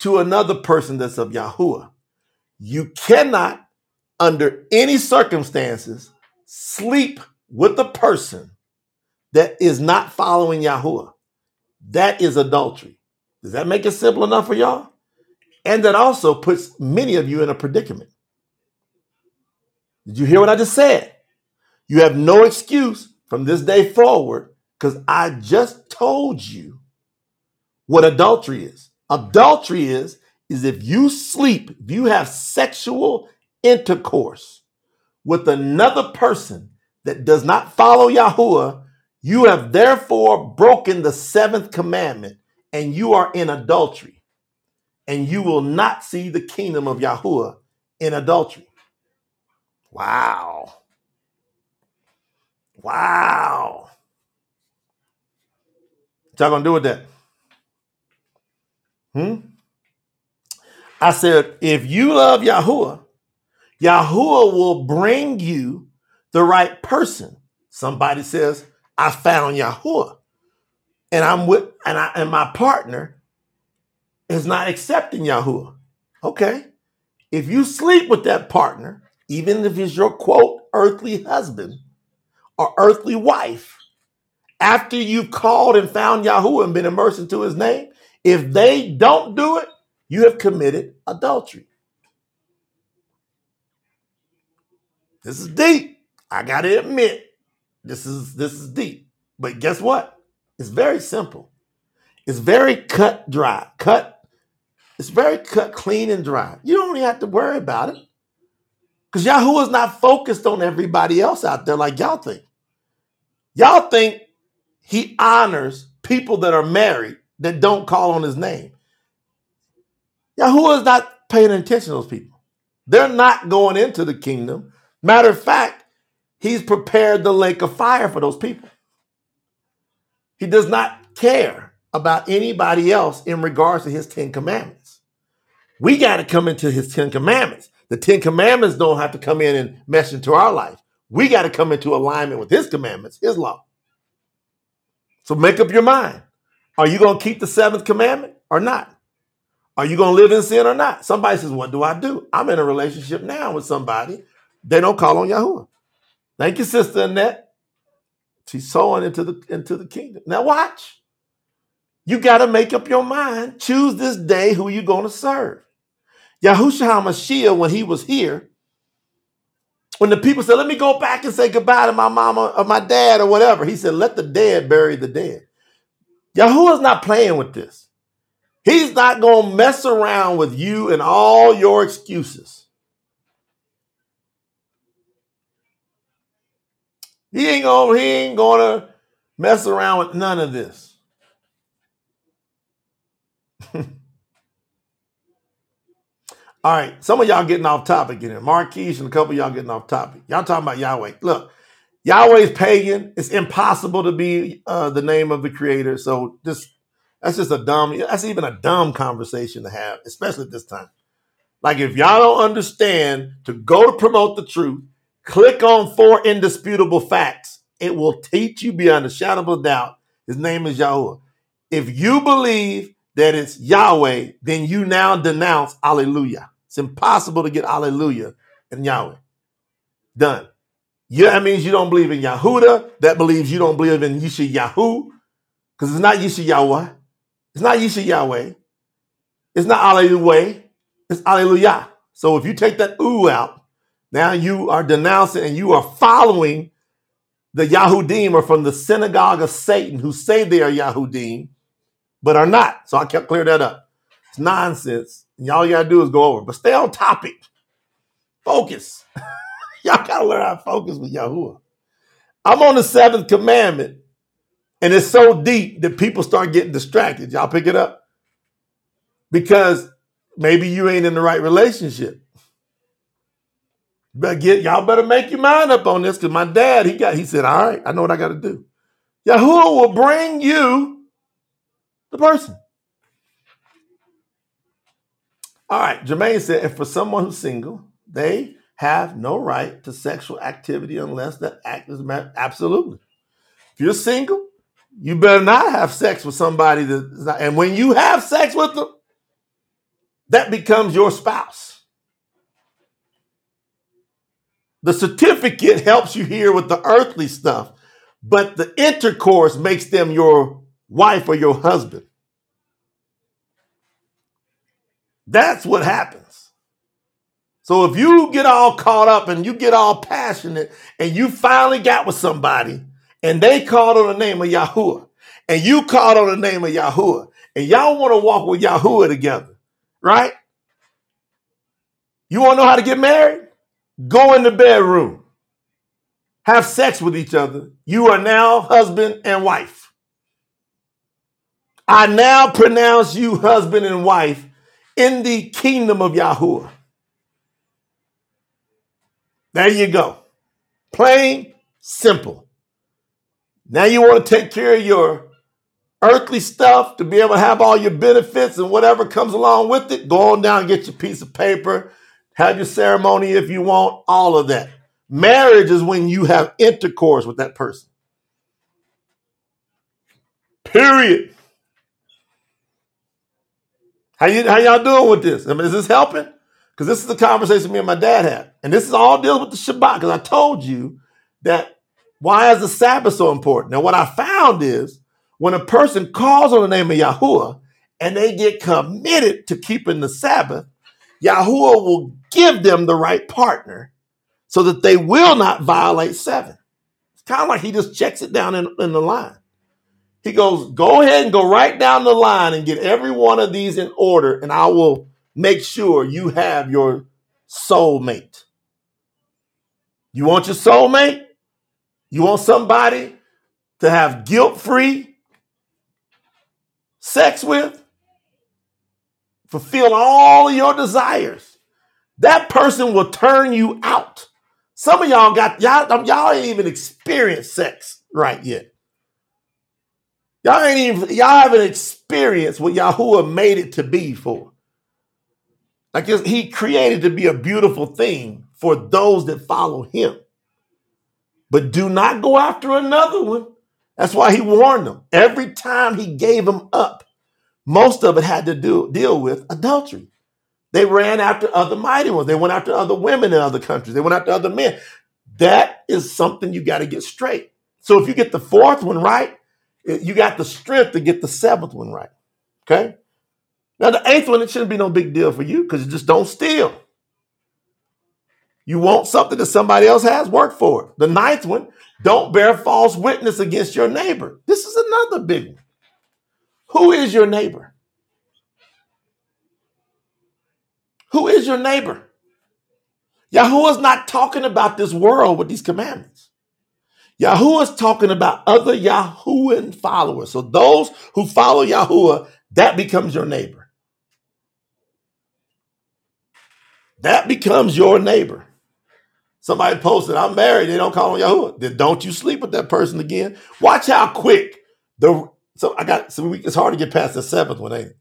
to another person that's of Yahuwah. You cannot, under any circumstances, sleep with a person that is not following Yahuwah. That is adultery. Does that make it simple enough for y'all? And that also puts many of you in a predicament. Did you hear what I just said? You have no excuse from this day forward because I just told you what adultery is. Adultery is is if you sleep, if you have sexual intercourse with another person that does not follow Yahuwah, you have therefore broken the seventh commandment and you are in adultery. And you will not see the kingdom of Yahuwah in adultery. Wow. Wow. What y'all gonna do with that? Hmm? I said, if you love Yahuwah, Yahuwah will bring you the right person. Somebody says, I found Yahuwah. And I'm with and I and my partner is not accepting Yahuwah. Okay. If you sleep with that partner, even if it's your quote earthly husband or earthly wife, after you've called and found Yahuwah and been immersed into his name, if they don't do it, you have committed adultery. This is deep. I gotta admit, this is this is deep. But guess what? It's very simple. It's very cut dry. Cut. It's very cut clean and dry. You don't even have to worry about it. Because Yahuwah is not focused on everybody else out there like y'all think. Y'all think he honors people that are married that don't call on his name. Yahuwah is not paying attention to those people. They're not going into the kingdom. Matter of fact, he's prepared the lake of fire for those people. He does not care about anybody else in regards to his Ten Commandments. We got to come into his Ten Commandments. The Ten Commandments don't have to come in and mesh into our life. We got to come into alignment with his commandments, his law. So make up your mind. Are you going to keep the seventh commandment or not? Are you going to live in sin or not? Somebody says, What do I do? I'm in a relationship now with somebody. They don't call on Yahuwah. Thank you, Sister Annette. She's sowing into the into the kingdom. Now watch. You got to make up your mind. Choose this day who you're going to serve. Yahushua HaMashiach, when he was here, when the people said, let me go back and say goodbye to my mama or my dad or whatever, he said, let the dead bury the dead. Yahuwah's not playing with this. He's not going to mess around with you and all your excuses. He ain't gonna, he ain't to mess around with none of this. All right, some of y'all getting off topic in here. Marquise and a couple y'all getting off topic. Y'all talking about Yahweh. Look, Yahweh's pagan. It's impossible to be uh, the name of the creator. So just that's just a dumb. That's even a dumb conversation to have, especially at this time. Like if y'all don't understand to go to promote the truth, click on four indisputable facts. It will teach you beyond a shadow of a doubt. His name is Yahweh. If you believe that it's Yahweh, then you now denounce Alleluia. It's impossible to get Alleluia in Yahweh. Done. Yeah, that means you don't believe in Yahuda. That believes you don't believe in Yisha Yahu. Because it's not Yisha Yahweh. It's not Yisha Yahweh. It's not Alleluia. It's Alleluia. So if you take that ooh out, now you are denouncing and you are following the Yahudim or from the synagogue of Satan who say they are Yahudim, but are not. So I kept clear that up. It's nonsense. And all you gotta do is go over. But stay on topic. Focus. Y'all gotta learn how to focus with Yahuwah. I'm on the seventh commandment, and it's so deep that people start getting distracted. Y'all pick it up? Because maybe you ain't in the right relationship. But get y'all better make your mind up on this because my dad, he got he said, All right, I know what I gotta do. Yahuwah will bring you the person. All right, Jermaine said, if for someone who's single, they have no right to sexual activity unless that act is met. Absolutely. If you're single, you better not have sex with somebody that not, and when you have sex with them, that becomes your spouse. The certificate helps you here with the earthly stuff, but the intercourse makes them your wife or your husband. That's what happens. So if you get all caught up and you get all passionate and you finally got with somebody and they called on the name of Yahuwah, and you called on the name of Yahuwah, and y'all want to walk with Yahuwah together, right? You want to know how to get married? Go in the bedroom. Have sex with each other. You are now husband and wife. I now pronounce you husband and wife in the kingdom of Yahuwah. There you go. Plain, simple. Now you want to take care of your earthly stuff to be able to have all your benefits and whatever comes along with it. Go on down and get your piece of paper, have your ceremony if you want, all of that. Marriage is when you have intercourse with that person. Period. How, you, how y'all doing with this? I mean, is this helping? Because this is the conversation me and my dad had. And this is all deals with the Shabbat. Because I told you that why is the Sabbath so important? Now, what I found is when a person calls on the name of Yahuwah and they get committed to keeping the Sabbath, Yahuwah will give them the right partner so that they will not violate seven. It's kind of like he just checks it down in, in the line. He goes, Go ahead and go right down the line and get every one of these in order, and I will make sure you have your soulmate. You want your soulmate? You want somebody to have guilt free sex with? Fulfill all your desires. That person will turn you out. Some of y'all got y'all y'all ain't even experienced sex right yet. Y'all ain't even y'all haven't experienced what Yahuwah made it to be for. Like he created to be a beautiful thing for those that follow him. But do not go after another one. That's why he warned them. Every time he gave them up, most of it had to do deal with adultery. They ran after other mighty ones. They went after other women in other countries. They went after other men. That is something you got to get straight. So if you get the fourth one right, eh, you got the strength to get the seventh one right. Okay? Now the eighth one, it shouldn't be no big deal for you because you just don't steal. You want something that somebody else has, work for it. The ninth one, don't bear false witness against your neighbor. This is another big one. Who is your neighbor? Who is your neighbor? Yahuwah's not talking about this world with these commandments. Yahuwah's talking about other Yahuwah followers. So those who follow Yahuwah, that becomes your neighbor. That becomes your neighbor. Somebody posted, I'm married, they don't call on Yahuwah. Then don't you sleep with that person again. Watch how quick the so I got so it's hard to get past the seventh one, ain't it?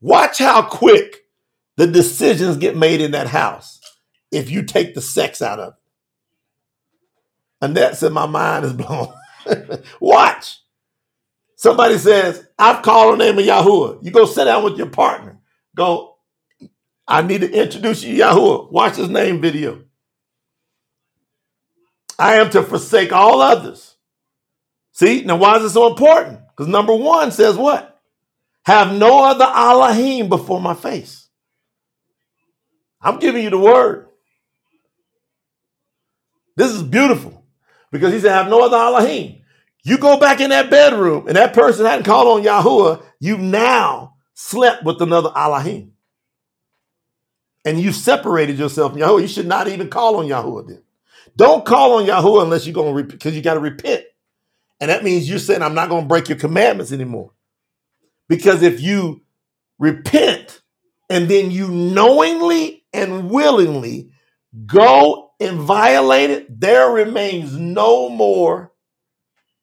Watch how quick the decisions get made in that house if you take the sex out of it. And that said, my mind is blown. Watch. Somebody says, I've called the name of Yahuwah. You go sit down with your partner. Go, I need to introduce you to Yahuwah. Watch his name video. I am to forsake all others. See, now why is it so important? Because number one says what? Have no other Allahim before my face. I'm giving you the word. This is beautiful because he said, have no other Allahim. You go back in that bedroom and that person hadn't called on Yahuwah, you now slept with another Allahim. And you separated yourself from Yahuwah. You should not even call on Yahuwah then. Don't call on Yahuwah unless you're going to, because you got to repent. And that means you're saying, I'm not going to break your commandments anymore. Because if you repent and then you knowingly and willingly go and violate it, there remains no more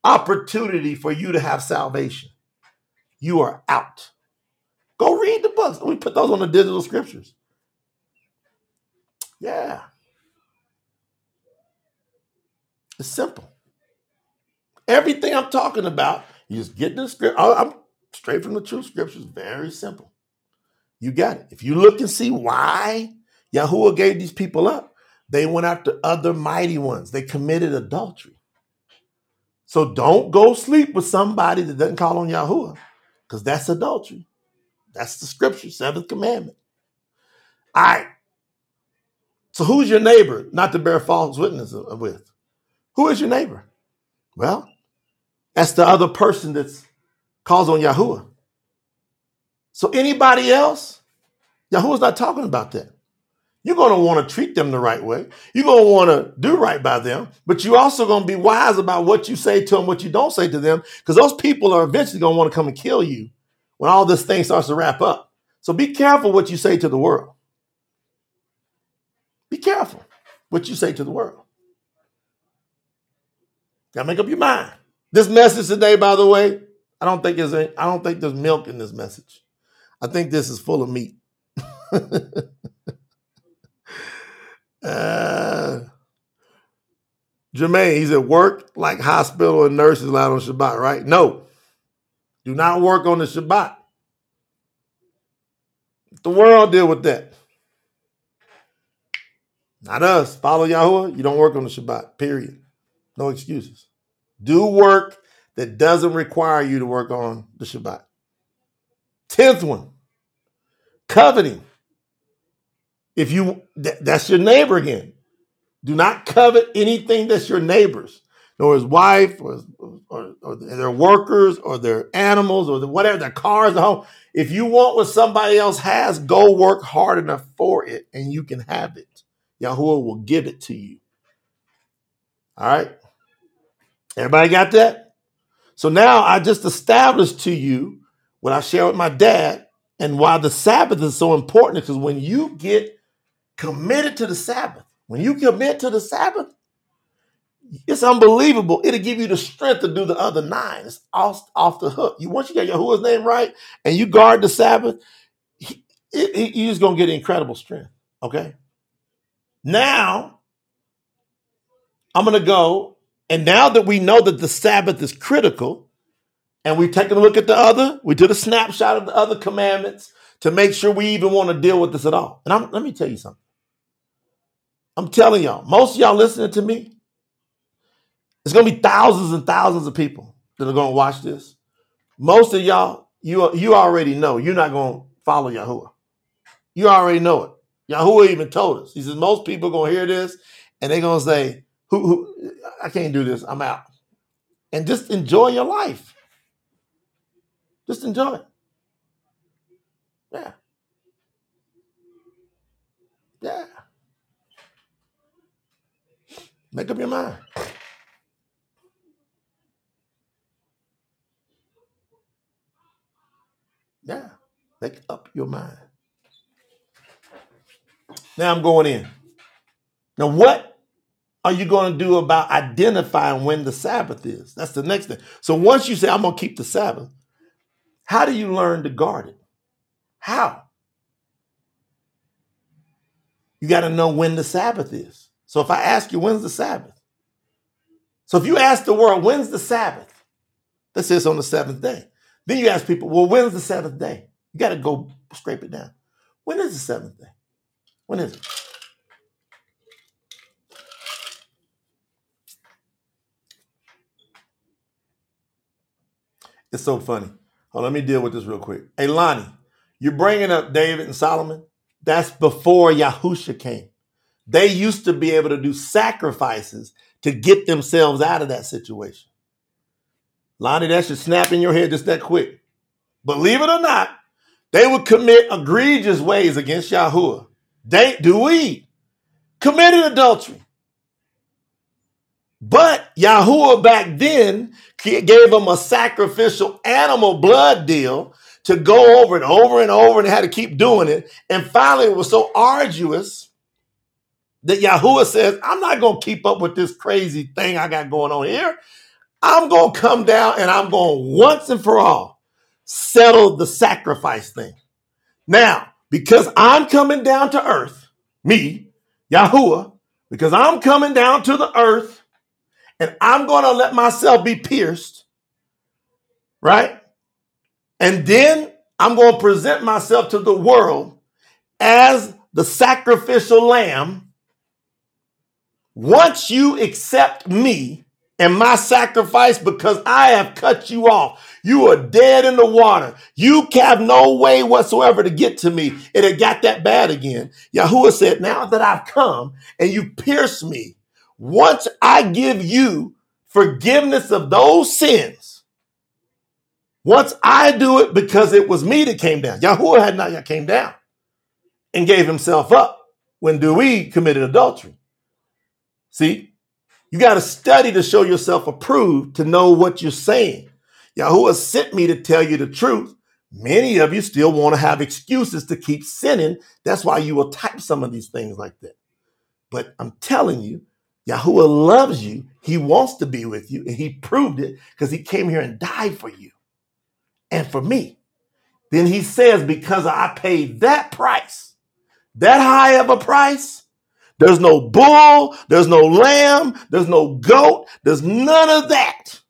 opportunity for you to have salvation. You are out. Go read the books. We put those on the digital scriptures. Yeah. It's simple. Everything I'm talking about, you just get the script. I'm straight from the true scriptures. Very simple. You got it. If you look and see why Yahuwah gave these people up, they went after other mighty ones. They committed adultery. So don't go sleep with somebody that doesn't call on Yahuwah, because that's adultery. That's the scripture, seventh commandment. All right. So who's your neighbor not to bear false witness with? Who is your neighbor? Well, That's the other person that's calls on Yahuwah. So anybody else, Yahuwah's not talking about that. You're going to want to treat them the right way. You're going to want to do right by them, but you're also going to be wise about what you say to them, what you don't say to them, because those people are eventually going to want to come and kill you when all this thing starts to wrap up. So be careful what you say to the world. Be careful what you say to the world. Gotta make up your mind. This message today, by the way, I don't think is I don't think there's milk in this message. I think this is full of meat. Uh, Jermaine, he's at work like hospital and nurses allowed on Shabbat, right? No. Do not work on the Shabbat. The world deal with that. Not us. Follow Yahweh. You don't work on the Shabbat, period. No excuses. Do work that doesn't require you to work on the Shabbat. Tenth one, coveting. If you that's your neighbor again. Do not covet anything that's your neighbor's, nor his wife, or, or, or their workers, or their animals, or the, whatever their cars, the home. If you want what somebody else has, go work hard enough for it, and you can have it. Yahuwah will give it to you. All right. Everybody got that? So now I just established to you what I share with my dad and why the Sabbath is so important because when you get committed to the Sabbath. When you commit to the Sabbath, it's unbelievable. It'll give you the strength to do the other nine. It's off, off the hook. You once you get Yahuwah's name right and you guard the Sabbath, you're just gonna get incredible strength. Okay. Now I'm gonna go, and now that we know that the Sabbath is critical, and we've taken a look at the other, we did a snapshot of the other commandments to make sure we even want to deal with this at all. And I'm, let me tell you something. I'm telling y'all, most of y'all listening to me, it's gonna be thousands and thousands of people that are gonna watch this. Most of y'all, you you already know you're not gonna follow Yahuwah. You already know it. Yahuwah even told us. He says most people are gonna hear this and they're gonna say, "Who? Who? I can't do this. I'm out." And just enjoy your life. Just enjoy it. Yeah. Yeah. Make up your mind. Yeah, make up your mind. Now I'm going in. Now, what are you going to do about identifying when the Sabbath is? That's the next thing. So once you say, I'm going to keep the Sabbath, how do you learn to guard it? How? You got to know when the Sabbath is. So if I ask you, when's the Sabbath? So if you ask the world, when's the Sabbath? Let's say it's on the seventh day. Then you ask people, well, when's the seventh day? You got to go scrape it down. When is the seventh day? When is it? It's so funny. Oh, let me deal with this real quick. Hey, Lonnie, you're bringing up David and Solomon. That's before Yahusha came. They used to be able to do sacrifices to get themselves out of that situation. Lonnie, that should snap in your head just that quick. Believe it or not, they would commit egregious ways against Yahuwah. They do we committed adultery. But Yahuwah back then gave them a sacrificial animal blood deal to go over and over and over and had to keep doing it. And finally, it was so arduous that Yahuwah says, I'm not going to keep up with this crazy thing I got going on here. I'm going to come down and I'm going once and for all settle the sacrifice thing. Now, because I'm coming down to earth, me, Yahuwah, because I'm coming down to the earth and I'm going to let myself be pierced, right? And then I'm going to present myself to the world as the sacrificial lamb once you accept me and my sacrifice because I have cut you off, you are dead in the water. You have no way whatsoever to get to me. It had got that bad again. Yahuwah said, Now that I've come and you pierced me, once I give you forgiveness of those sins, once I do it because it was me that came down, Yahuwah had not yet came down and gave himself up when Dewey committed adultery. See, you got to study to show yourself approved to know what you're saying. Yahuwah sent me to tell you the truth. Many of you still want to have excuses to keep sinning. That's why you will type some of these things like that. But I'm telling you, Yahuwah loves you. He wants to be with you. And he proved it because he came here and died for you and for me. Then he says, because I paid that price, that high of a price, there's no bull, there's no lamb, there's no goat, there's none of that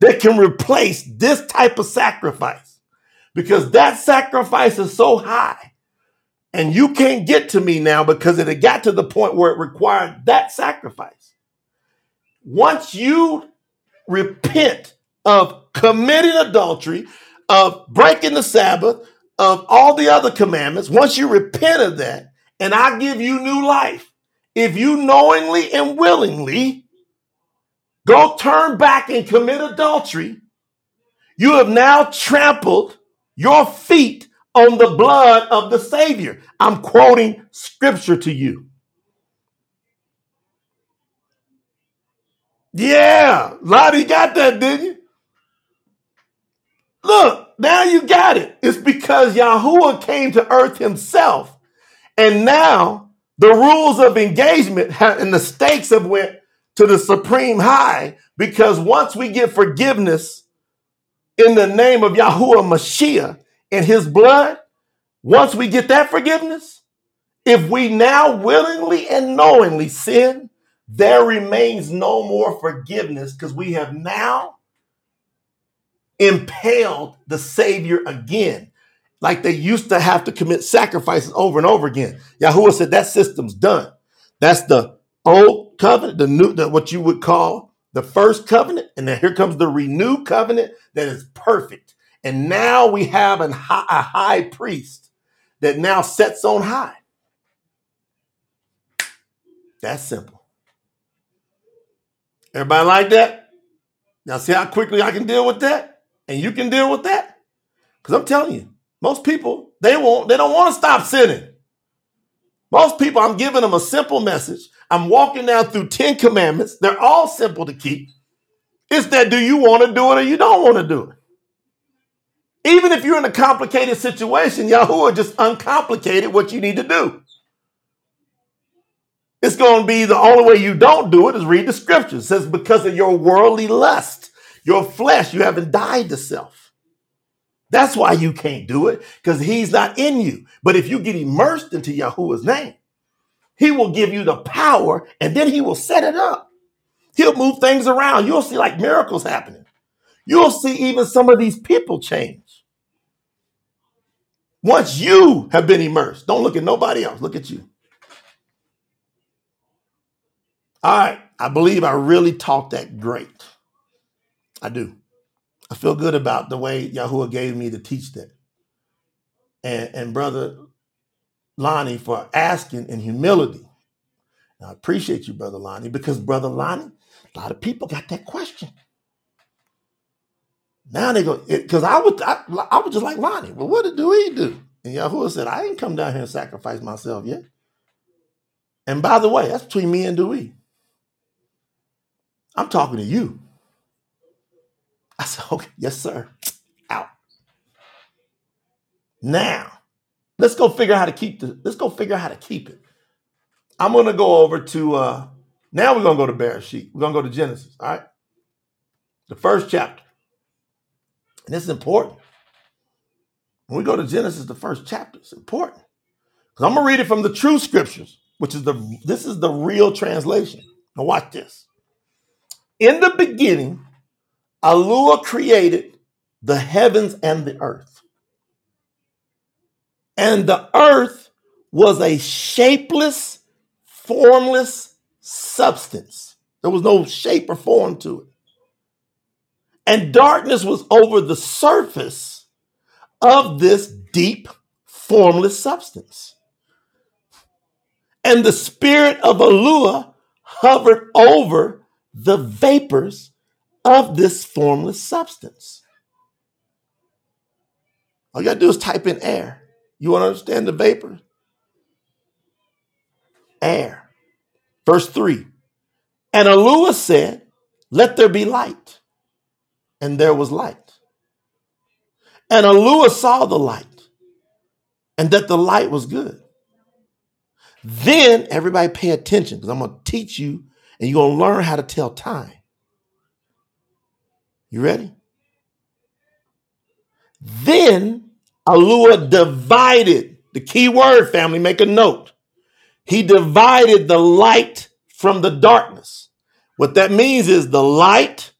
that can replace this type of sacrifice because that sacrifice is so high. And you can't get to me now because it had got to the point where it required that sacrifice. Once you repent of committing adultery, of breaking the Sabbath, of all the other commandments, once you repent of that, and I give you new life, if you knowingly and willingly go turn back and commit adultery, you have now trampled your feet on the blood of the Savior. I'm quoting scripture to you. Yeah, Lottie got that, didn't you? Look, now you got it. It's because Yahuwah came to earth himself. And now the rules of engagement and the stakes have went to the supreme high because once we get forgiveness in the name of Yahuwah Mashiach and his blood, once we get that forgiveness, if we now willingly and knowingly sin, there remains no more forgiveness because we have now impaled the Savior again, like they used to have to commit sacrifices over and over again. Yahuwah said that system's done. That's the old covenant, the new, the, what you would call the first covenant, and then here comes the renewed covenant that is perfect. And now we have an, a high priest that now sets on high. That's simple. Everybody like that? Now see how quickly I can deal with that? And you can deal with that? Because I'm telling you, most people, they won't, they don't want to stop sinning. Most people, I'm giving them a simple message. I'm walking down through 10 commandments. They're all simple to keep. It's that do you want to do it or you don't want to do it? Even if you're in a complicated situation, Yahuwah just uncomplicated what you need to do. It's going to be the only way you don't do it is read the scriptures. It says, because of your worldly lust, your flesh, you haven't died to self. That's why you can't do it, because he's not in you. But if you get immersed into Yahuwah's name, he will give you the power and then he will set it up. He'll move things around. You'll see like miracles happening. You'll see even some of these people change. Once you have been immersed, don't look at nobody else, look at you. All right, I believe I really taught that great. I do. I feel good about the way Yahuwah gave me to teach that. And, and brother Lonnie for asking in humility. I appreciate you, brother Lonnie, because brother Lonnie, a lot of people got that question. Now they go because I would I, I was just like Lonnie. Well, what did do he do? And Yahuwah said, I ain't come down here and sacrifice myself yet. And by the way, that's between me and Dewey. I'm talking to you. I said, okay, yes, sir. Out. Now, let's go figure out how to keep the let's go figure out how to keep it. I'm gonna go over to uh now we're gonna go to Barashiyt. We're gonna go to Genesis, all right? The first chapter. And it's important. When we go to Genesis, the first chapter, it's important. Because I'm gonna read it from the true scriptures, which is the this is the real translation. Now watch this. In the beginning, Eluah created the heavens and the earth. And the earth was a shapeless, formless substance. There was no shape or form to it. And darkness was over the surface of this deep, formless substance. And the spirit of Eluah hovered over the vapors of this formless substance. All you gotta do is type in air. You want to understand the vapor? Air. Verse 3. And Eluah said, Let there be light. And there was light. And Eluah saw the light, and that the light was good. Then everybody pay attention because I'm going to teach you and you're going to learn how to tell time. You ready? Then Eluah divided the key word family, make a note. He divided the light from the darkness. What that means is the light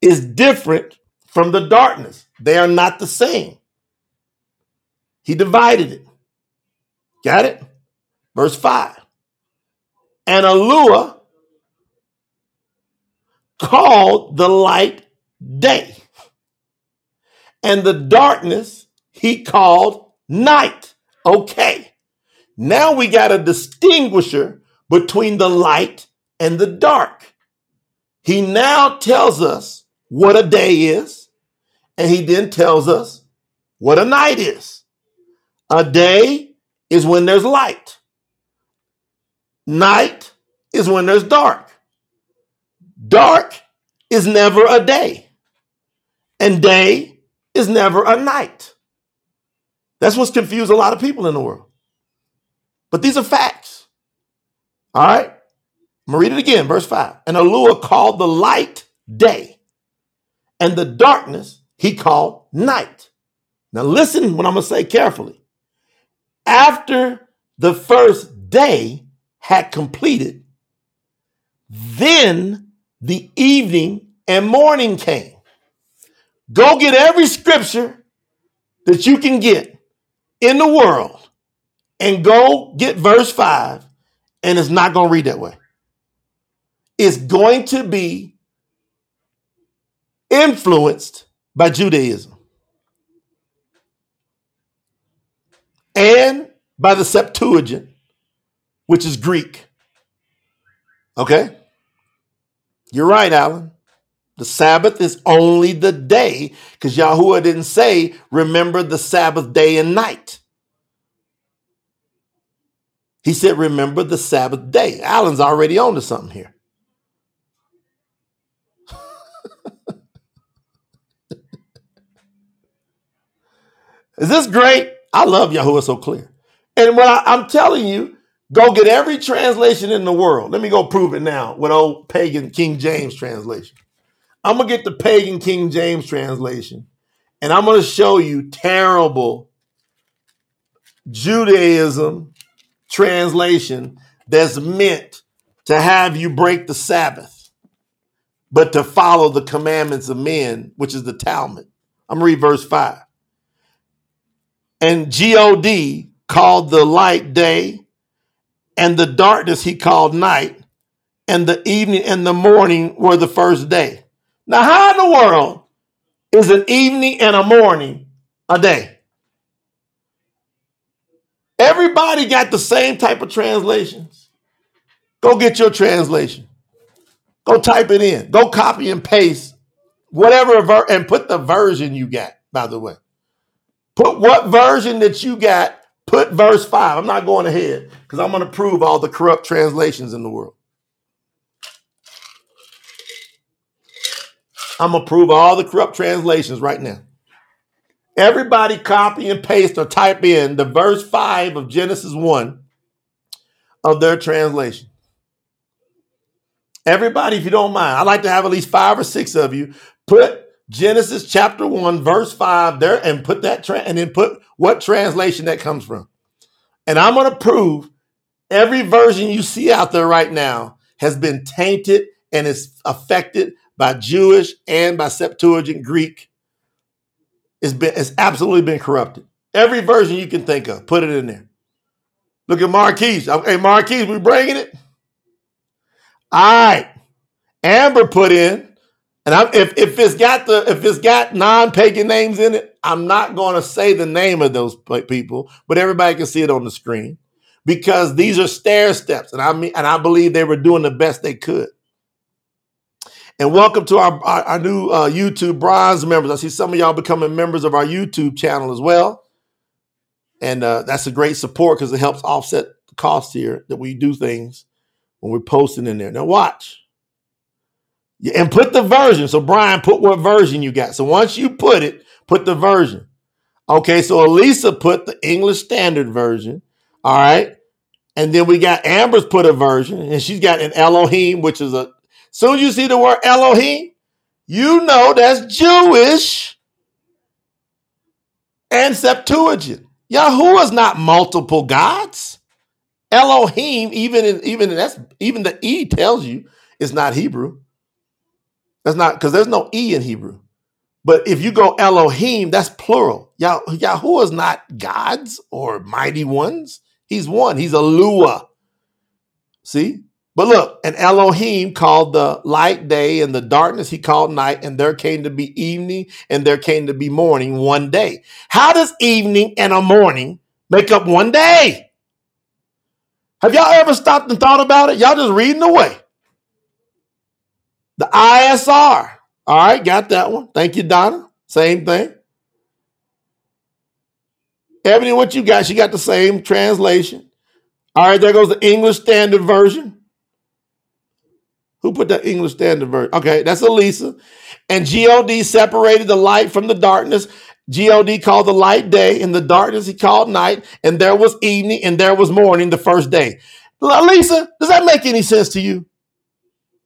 is different from the darkness. They are not the same. He divided it. Got it? Verse 5. And Eluah called the light day, and the darkness he called night. Okay. Now we got a distinguisher between the light and the dark. He now tells us what a day is, and he then tells us what a night is. A day is when there's light. Night is when there's dark. Dark is never a day. And day is never a night. That's what's confused a lot of people in the world. But these are facts. All right? I'm going to read it again, verse 5. And Eluah called the light day, and the darkness he called night. Now, listen what I'm going to say carefully. After the first day, had completed, then the evening and morning came. Go get every scripture that you can get in the world and go get verse 5, and it's not going to read that way. It's going to be influenced by Judaism and by the Septuagint which is Greek. Okay? You're right, Alan. The Sabbath is only the day because Yahuwah didn't say, remember the Sabbath day and night. He said, remember the Sabbath day. Alan's already on to something here. Is this great? I love Yahuwah so clear. And what I, I'm telling you, Go get every translation in the world. Let me go prove it now with old pagan King James translation. I'm going to get the pagan King James translation and I'm going to show you terrible Judaism translation that's meant to have you break the Sabbath, but to follow the commandments of men, which is the Talmud. I'm going to read verse 5. And God called the light day and the darkness he called night, and the evening and the morning were the first day. Now, how in the world is an evening and a morning a day? Everybody got the same type of translations. Go get your translation. Go type it in. Go copy and paste whatever ver- and put the version you got, by the way. Put what version that you got Put verse 5. I'm not going ahead because I'm going to prove all the corrupt translations in the world. I'm going to prove all the corrupt translations right now. Everybody copy and paste or type in the verse 5 of Genesis 1 of their translation. Everybody, if you don't mind, I'd like to have at least five or six of you put Genesis chapter 1, verse 5 there and put that, tra- and then put what translation that comes from. And I'm going to prove every version you see out there right now has been tainted and is affected by Jewish and by Septuagint Greek. It's been it's absolutely been corrupted. Every version you can think of, put it in there. Look at Marquise. Hey, Marquise, we bringing it? All right. Amber put in and I'm, if if it's got the if it's got non-pagan names in it, I'm not going to say the name of those people, but everybody can see it on the screen because these are stair steps, and I mean, and I believe they were doing the best they could. And welcome to our, our, our new uh, YouTube bronze members. I see some of y'all becoming members of our YouTube channel as well. And uh, that's a great support because it helps offset the cost here that we do things when we're posting in there. Now, watch. And put the version. So, Brian, put what version you got. So, once you put it, put the version. Okay, so Elisa put the English Standard Version. All right. And then we got Amber's put a version, and she's got an Elohim, which is a. Soon as you see the word Elohim, you know that's Jewish and Septuagint. Yahweh is not multiple gods. Elohim, even in, even that's even the E tells you it's not Hebrew. That's not because there's no E in Hebrew. But if you go Elohim, that's plural. Yah, Yahweh is not gods or mighty ones. He's one. He's Eluah. See? But look, an Elohim called the light day and the darkness he called night, and there came to be evening and there came to be morning one day. How does evening and a morning make up one day? Have y'all ever stopped and thought about it? Y'all just reading away. The ISR. All right, got that one. Thank you, Donna. Same thing. Ebony, what you got? She got the same translation. All right, there goes the English Standard Version. Who put that English Standard Version? Okay, that's Elisa. And God separated the light from the darkness. God called the light day, and the darkness he called night, and there was evening, and there was morning the first day. Lisa, does that make any sense to you?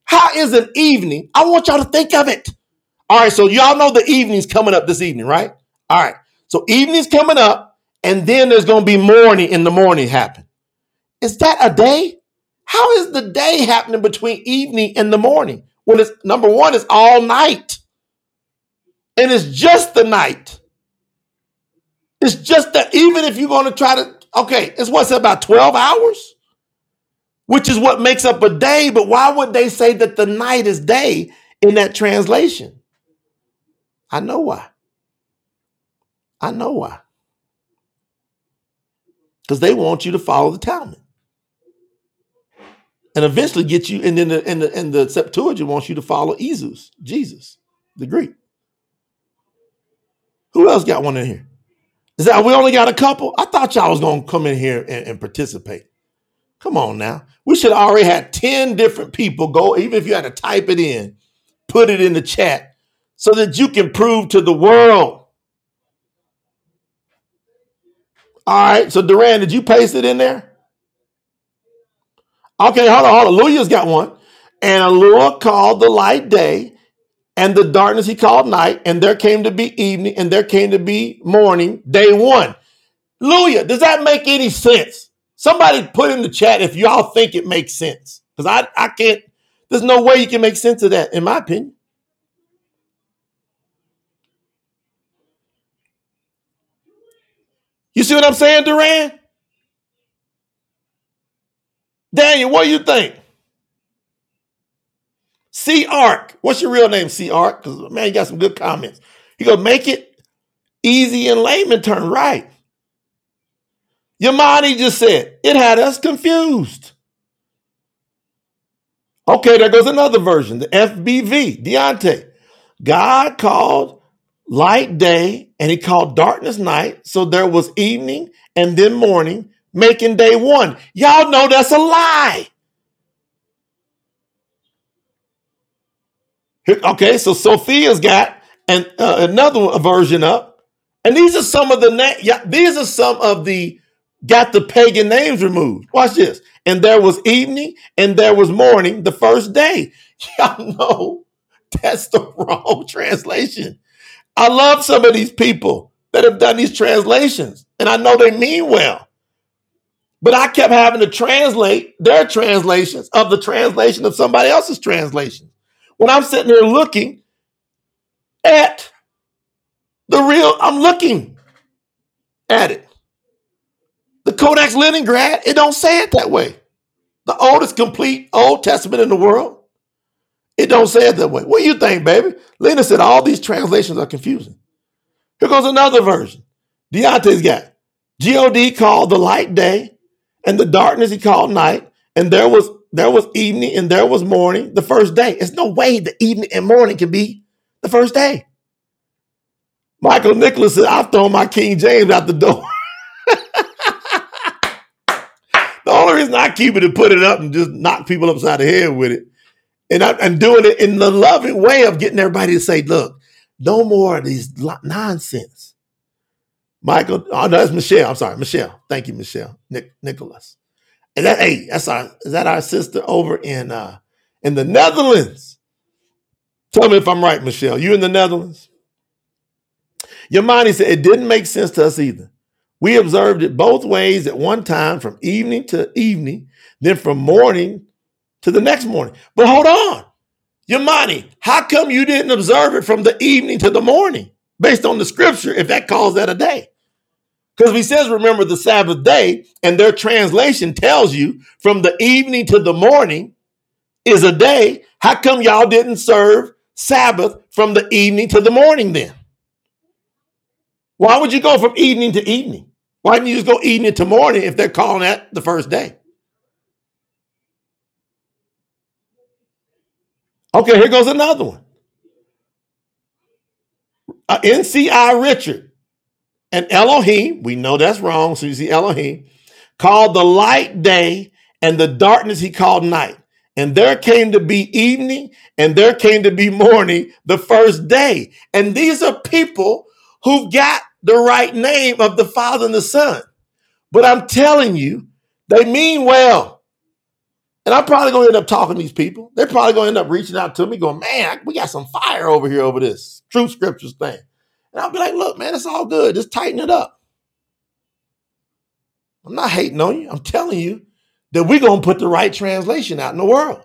How is an evening? I want y'all to think of it. All right, so y'all know the evening's coming up this evening, right? All right, so evening's coming up, and then there's going to be morning in the morning happen. Is that a day? How is the day happening between evening and the morning? When it's number one, it's all night. And it's just the night. It's just that even if you're going to try to, okay, it's what's about 12 hours, which is what makes up a day. But why would they say that the night is day in that translation? I know why. I know why. Because they want you to follow the Talmud. And eventually get you, and then the, and the, and the Septuagint wants you to follow Jesus, Jesus, the Greek. Who else got one in here? Is that we only got a couple? I thought y'all was gonna come in here and, and participate. Come on now. We should already had 10 different people go, even if you had to type it in, put it in the chat so that you can prove to the world. All right. So Duran, did you paste it in there? Okay, hold on, hold on. Lulia's got one. And Eluah called the light day, and the darkness he called night, and there came to be evening, and there came to be morning, day one. Lulia, does that make any sense? Somebody put in the chat if y'all think it makes sense. Because I, I can't, there's no way you can make sense of that, in my opinion. You see what I'm saying, Duran? Daniel, what do you think? C Ark. What's your real name, C Ark? Because man, you got some good comments. He go make it easy in layman turn, right? Yamani just said it had us confused. Okay, there goes another version, the FBV, Deontay. God called light day and he called darkness night. So there was evening and then morning, making day one. Y'all know that's a lie. Okay, so Sophia's got an, uh, another version up, and these are some of the na- yeah, these are some of the got the pagan names removed. Watch this. And there was evening and there was morning the first day. Y'all know that's the wrong translation. I love some of these people that have done these translations, and I know they mean well. But I kept having to translate their translations of the translation of somebody else's translation when I'm sitting here looking at the real, I'm looking at it. The Codex Leningrad, it don't say it that way. The oldest complete Old Testament in the world, it don't say it that way. What do you think, baby? Lena said all these translations are confusing. Here goes another version. Deontay's got God called the light day, and the darkness he called night, and there was there was evening and there was morning the first day. It's no way the evening and morning can be the first day. Michael Nicholas said, I've thrown my King James out the door. the only reason keep it to put it up and just knock people upside the head with it. And I'm doing it in the loving way of getting everybody to say, look, no more of these nonsense. Michael, oh no, that's Michelle. I'm sorry, Michelle. Thank you, Michelle. Nick, Nicholas. And that, hey, that's our is that our sister over in uh in the Netherlands? Tell me if I'm right, Michelle. You in the Netherlands? Your Yamani said it didn't make sense to us either. We observed it both ways at one time from evening to evening, then from morning to the next morning. But hold on. Yamani, how come you didn't observe it from the evening to the morning based on the scripture if that calls that a day? Because he says, remember the Sabbath day, and their translation tells you from the evening to the morning is a day. How come y'all didn't serve Sabbath from the evening to the morning then? Why would you go from evening to evening? Why didn't you just go eating it tomorrow if they're calling that the first day? Okay, here goes another one. Uh, NCI Richard and Elohim, we know that's wrong, so you see Elohim, called the light day and the darkness he called night. And there came to be evening and there came to be morning the first day. And these are people who got the right name of the Father and the Son. But I'm telling you, they mean well. And I'm probably going to end up talking to these people. They're probably going to end up reaching out to me, going, man, we got some fire over here over this true scriptures thing. And I'll be like, look, man, it's all good. Just tighten it up. I'm not hating on you. I'm telling you that we're going to put the right translation out in the world.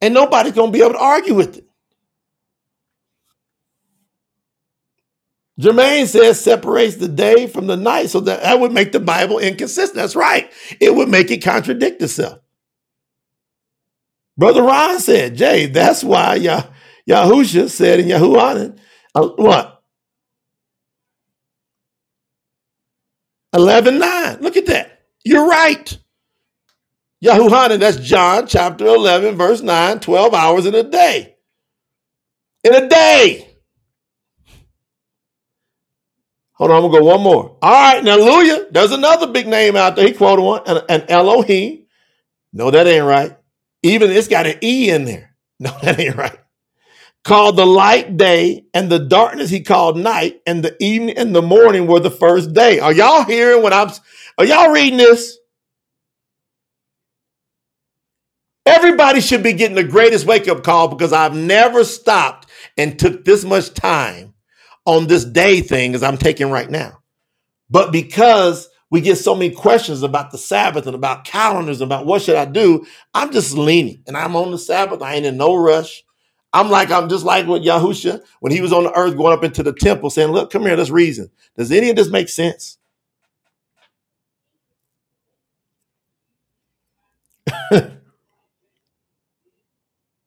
And nobody's going to be able to argue with it. Jermaine says separates the day from the night, so that, that would make the Bible inconsistent. That's right. It would make it contradict itself. Brother Ron said, Jay, that's why Yah, Yahusha said in Yahuanan, uh, what? 11 9. Look at that. You're right. Yahuhanan, that's John chapter 11, verse 9, 12 hours in a day. In a day. Hold on, I'm gonna go one more. All right, now hallelujah. There's another big name out there. He quoted one, an, an Elohim. No, that ain't right. Even it's got an E in there. No, that ain't right called the light day, and the darkness he called night, and the evening and the morning were the first day. Are y'all hearing what I'm are y'all reading this? Everybody should be getting the greatest wake-up call because I've never stopped and took this much time on this day thing as I'm taking right now. But because we get so many questions about the Sabbath and about calendars, and about what should I do, I'm just leaning and I'm on the Sabbath. I ain't in no rush. I'm like, I'm just like with Yahusha when he was on the earth going up into the temple saying, Look, come here, let's reason. Does any of this make sense? yeah,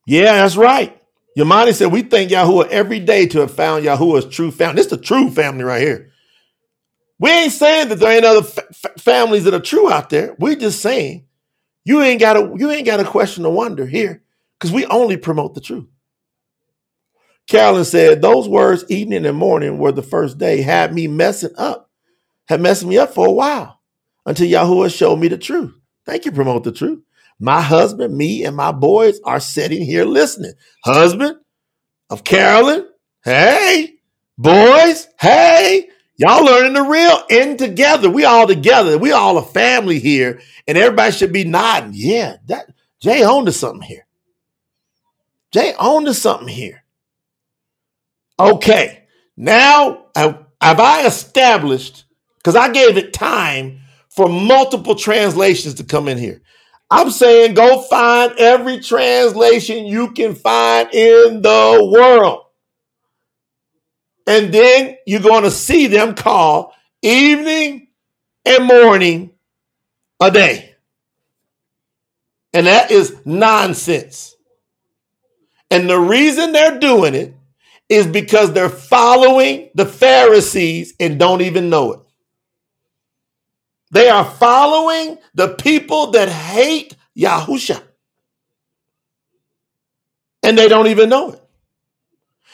that's right. Yamani said, We thank Yahuwah every day to have found Yahuwah's true family. This is the true family right here. We ain't saying that there ain't other families that are true out there. we just saying you ain't got a you ain't got a question to wonder here because we only promote the truth. Carolyn said, Those words, evening and morning, were the first day, had me messing up, had messed me up for a while until Yahuwah showed me the truth. Thank you, promote the truth. My husband, me, and my boys are sitting here listening. Husband of Carolyn, hey, boys, hey, y'all learning the real in together. We all together. We all a family here, and everybody should be nodding. Yeah, that Jay owned to something here. Jay owned to something here. Okay, now have I established, because I gave it time for multiple translations to come in here. I'm saying go find every translation you can find in the world. And then you're going to see them call evening and morning a day. And that is nonsense. And the reason they're doing it is because they're following the Pharisees and don't even know it. They are following the people that hate Yahusha. and they don't even know it.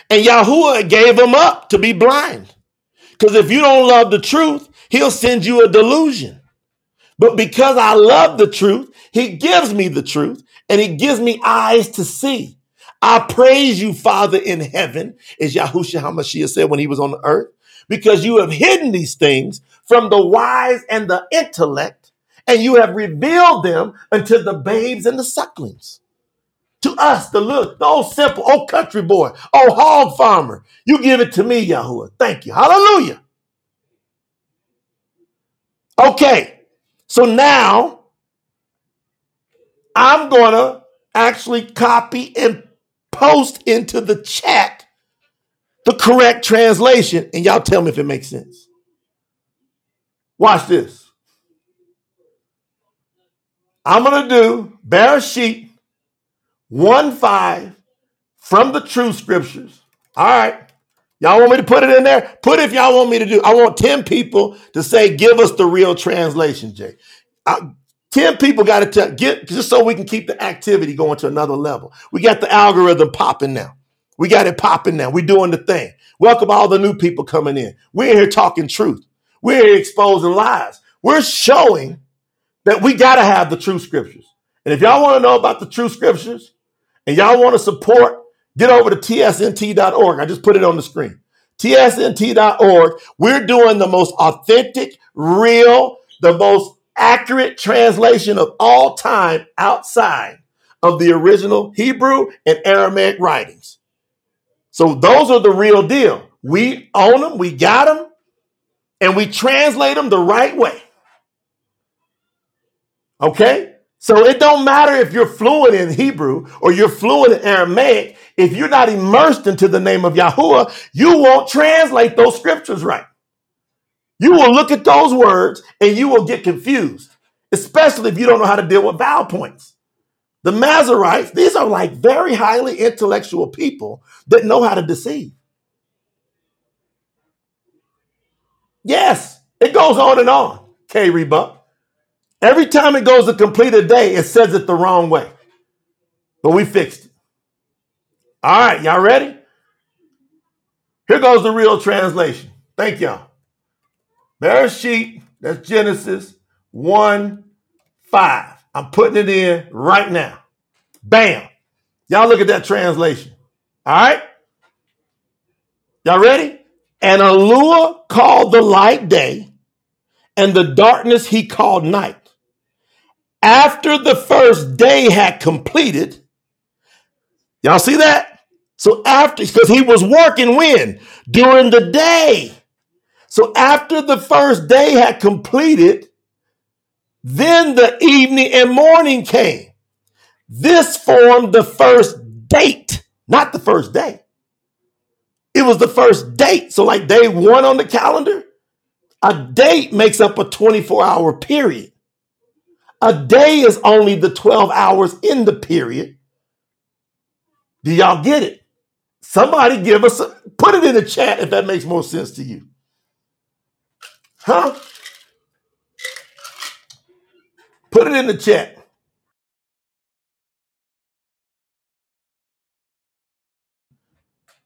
And Yahuwah gave them up to be blind. Because if you don't love the truth, he'll send you a delusion. But because I love the truth, he gives me the truth and he gives me eyes to see. I praise you, Father in heaven, as Yahushua HaMashiach said when he was on the earth, because you have hidden these things from the wise and the intellect, and you have revealed them unto the babes and the sucklings. To us, the little, the old simple, old country boy, old hog farmer, you give it to me, Yahuwah. Thank you. Hallelujah. Okay, so now I'm to actually copy and post into the chat the correct translation, and y'all tell me if it makes sense. Watch this. I'm going to do Barashiyt 1 5 from the true scriptures. All right. Y'all want me to put it in there? Put it if y'all want me to do. I want 10 people to say, give us the real translation, Jay. I, 10 people got to get just so we can keep the activity going to another level. We got the algorithm popping now. We got it popping now. We're doing the thing. Welcome all the new people coming in. We're here talking truth. We're here exposing lies. We're showing that we got to have the true scriptures. And if y'all want to know about the true scriptures and y'all want to support Get over to tsnt.org. I just put it on the screen. tsnt.org. We're doing the most authentic, real, the most accurate translation of all time outside of the original Hebrew and Aramaic writings. So those are the real deal. We own them, we got them, and we translate them the right way. Okay? So it don't matter if you're fluent in Hebrew or you're fluent in Aramaic. If you're not immersed into the name of Yahuwah, you won't translate those scriptures right. You will look at those words and you will get confused, especially if you don't know how to deal with vowel points. The Masoretes, these are like very highly intellectual people that know how to deceive. Yes, it goes on and on, K. Rebuck. Every time it goes to complete a day, it says it the wrong way. But we fixed it. All right, y'all ready? Here goes the real translation. Thank y'all. Barashiyt, that's Genesis 1 5. I'm putting it in right now. Bam. Y'all look at that translation. All right? Y'all ready? And Eluah called the light day, and the darkness he called night after the first day had completed, y'all see that? So after, because he was working when? During the day. So after the first day had completed, then the evening and morning came. This formed the first date, not the first day. It was the first date. So, like day one on the calendar, a date makes up a 24 hour period. A day is only the 12 hours in the period. Do y'all get it? Somebody give us a, put it in the chat if that makes more sense to you. Huh? Put it in the chat.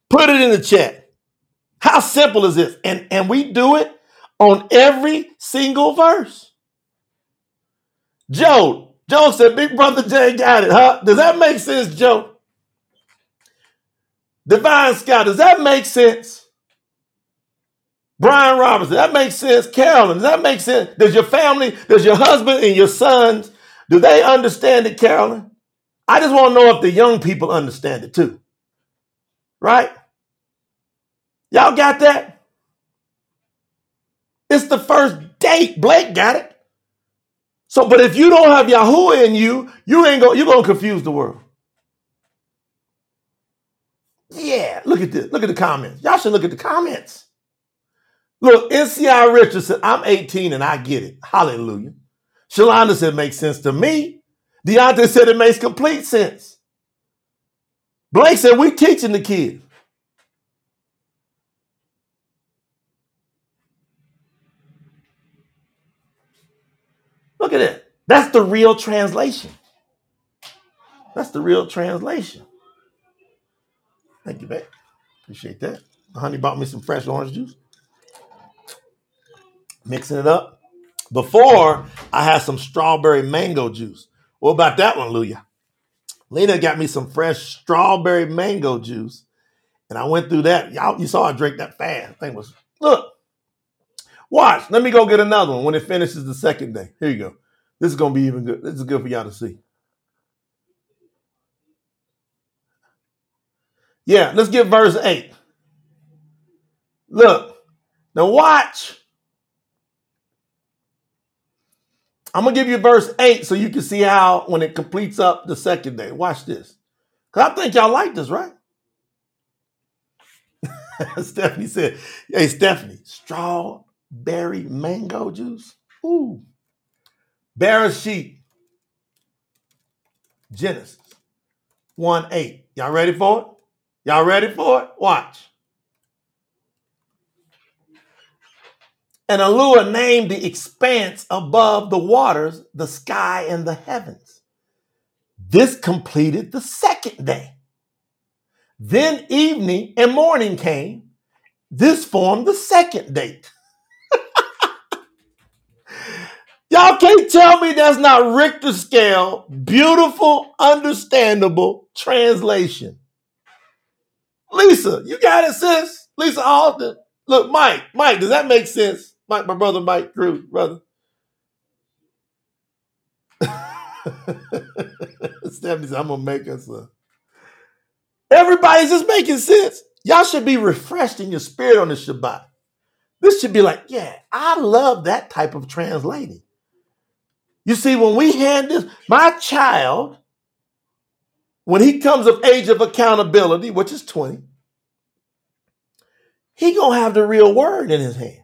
Put it in the chat. How simple is this? And and we do it on every single verse. Joe, Joe said, Big Brother Jay got it, huh? Does that make sense, Joe? Divine Scott, does that make sense? Brian Robertson, that makes sense. Carolyn, does that make sense? Does your family, does your husband and your sons, do they understand it, Carolyn? I just want to know if the young people understand it too. Right? Y'all got that? It's the first date. Blake got it. So, but if you don't have Yahuwah in you, you ain't going you're gonna confuse the world. Yeah, look at this. Look at the comments. Y'all should look at the comments. Look, NCI Richardson, I'm 18 and I get it. Hallelujah. Shalonda said it makes sense to me. Deontay said it makes complete sense. Blake said "We're teaching the kids. Look at it. That's the real translation. That's the real translation. Thank you, babe. Appreciate that. Honey bought me some fresh orange juice. Mixing it up. Before, I had some strawberry mango juice. What about that one, Luya? Lena got me some fresh strawberry mango juice. And I went through that. Y'all, you saw I drank that fast. Thing was, look, watch. Let me go get another one when it finishes the second day. Here you go. This is gonna be even good. This is good for y'all to see. Yeah, let's get verse 8. Look, now watch. I'm gonna give you verse 8 so you can see how when it completes up the second day. Watch this. Because I think y'all like this, right? Stephanie said, Hey, Stephanie, strawberry mango juice. Ooh. Barashiyt. Genesis 1 8. Y'all ready for it? Y'all ready for it? Watch. And Elohim named the expanse above the waters, the sky, and the heavens. This completed the second day. Then evening and morning came. This formed the second date. Y'all can't tell me that's not Richter scale, beautiful, understandable translation. Lisa, you got it, sis. Lisa Alden. Look, Mike, Mike, does that make sense? Mike, my brother Mike Cruz, brother. Stephanie said, I'm gonna make us a. Everybody's just making sense. Y'all should be refreshed in your spirit on the Shabbat. This should be like, yeah, I love that type of translating. You see, when we hand this, my child, when he comes of age of accountability, which is 20, he gonna have the real word in his hand.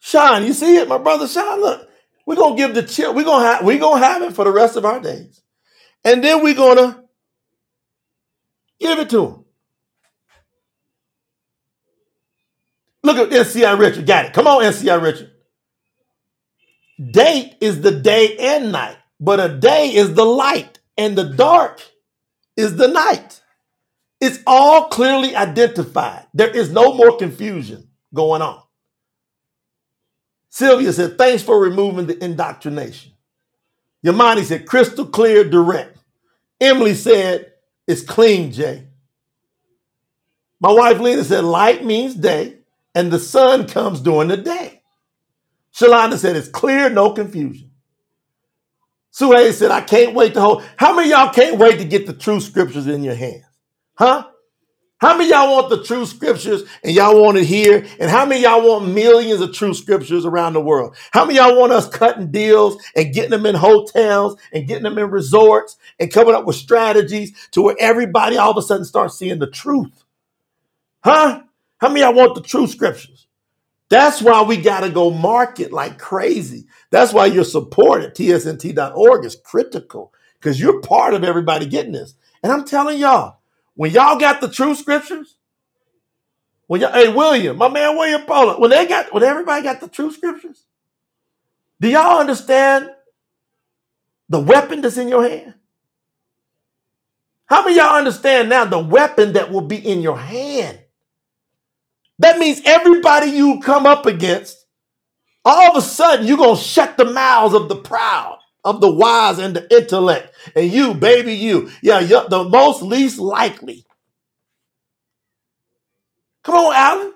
Sean, you see it, my brother Sean. Look, we're gonna give the chill. We're gonna have we're gonna have it for the rest of our days, and then we're gonna give it to him. Look at NCI Richard. Got it. Come on, NCI Richard. Date is the day and night, but a day is the light, and the dark is the night. It's all clearly identified. There is no more confusion going on. Sylvia said, thanks for removing the indoctrination. Yamani said, crystal clear, direct. Emily said, it's clean, Jay. My wife Lena said, light means day, and the sun comes during the day. Shalanda said, it's clear, no confusion. Suhail said, I can't wait to hold. How many y'all can't wait to get the true scriptures in your hands? Huh? How many y'all want the true scriptures and y'all want it here? And how many y'all want millions of true scriptures around the world? How many y'all want us cutting deals and getting them in hotels and getting them in resorts and coming up with strategies to where everybody all of a sudden starts seeing the truth? Huh? How many y'all want the true scriptures? That's why we got to go market like crazy. That's why your support at tsnt.org is critical because you're part of everybody getting this. And I'm telling y'all, when y'all got the true scriptures, when y'all, hey William, my man William Pollard, when they got, when everybody got the true scriptures, do y'all understand the weapon that's in your hand? How many y'all understand now the weapon that will be in your hand? That means everybody you come up against, all of a sudden you're gonna shut the mouths of the proud of the wise and the intellect. And you, baby, you. Yeah, you're the most least likely. Come on, Alan.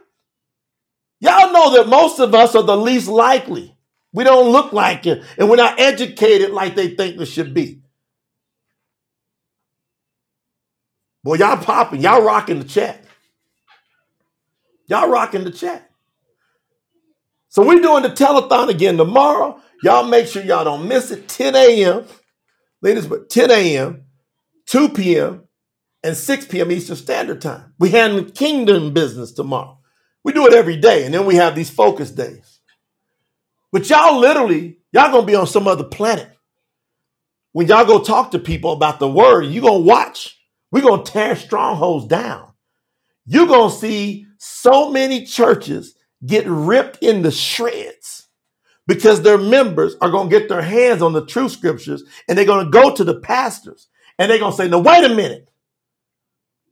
Y'all know that most of us are the least likely. We don't look like it, and we're not educated like they think we should be. Boy, y'all popping, y'all rocking the chat. Y'all rocking the chat. So we're doing the telethon again tomorrow. Y'all make sure y'all don't miss it. 10 a.m. Ladies, but 10 a.m., 2 p.m., and 6 p.m. Eastern Standard Time. We handle kingdom business tomorrow. We do it every day, and then we have these focus days. But y'all literally, y'all gonna be on some other planet. When y'all go talk to people about the word, you gonna watch. We're gonna tear strongholds down. You're gonna see so many churches get ripped into shreds because their members are going to get their hands on the true scriptures and they're going to go to the pastors and they're going to say, "No, wait a minute.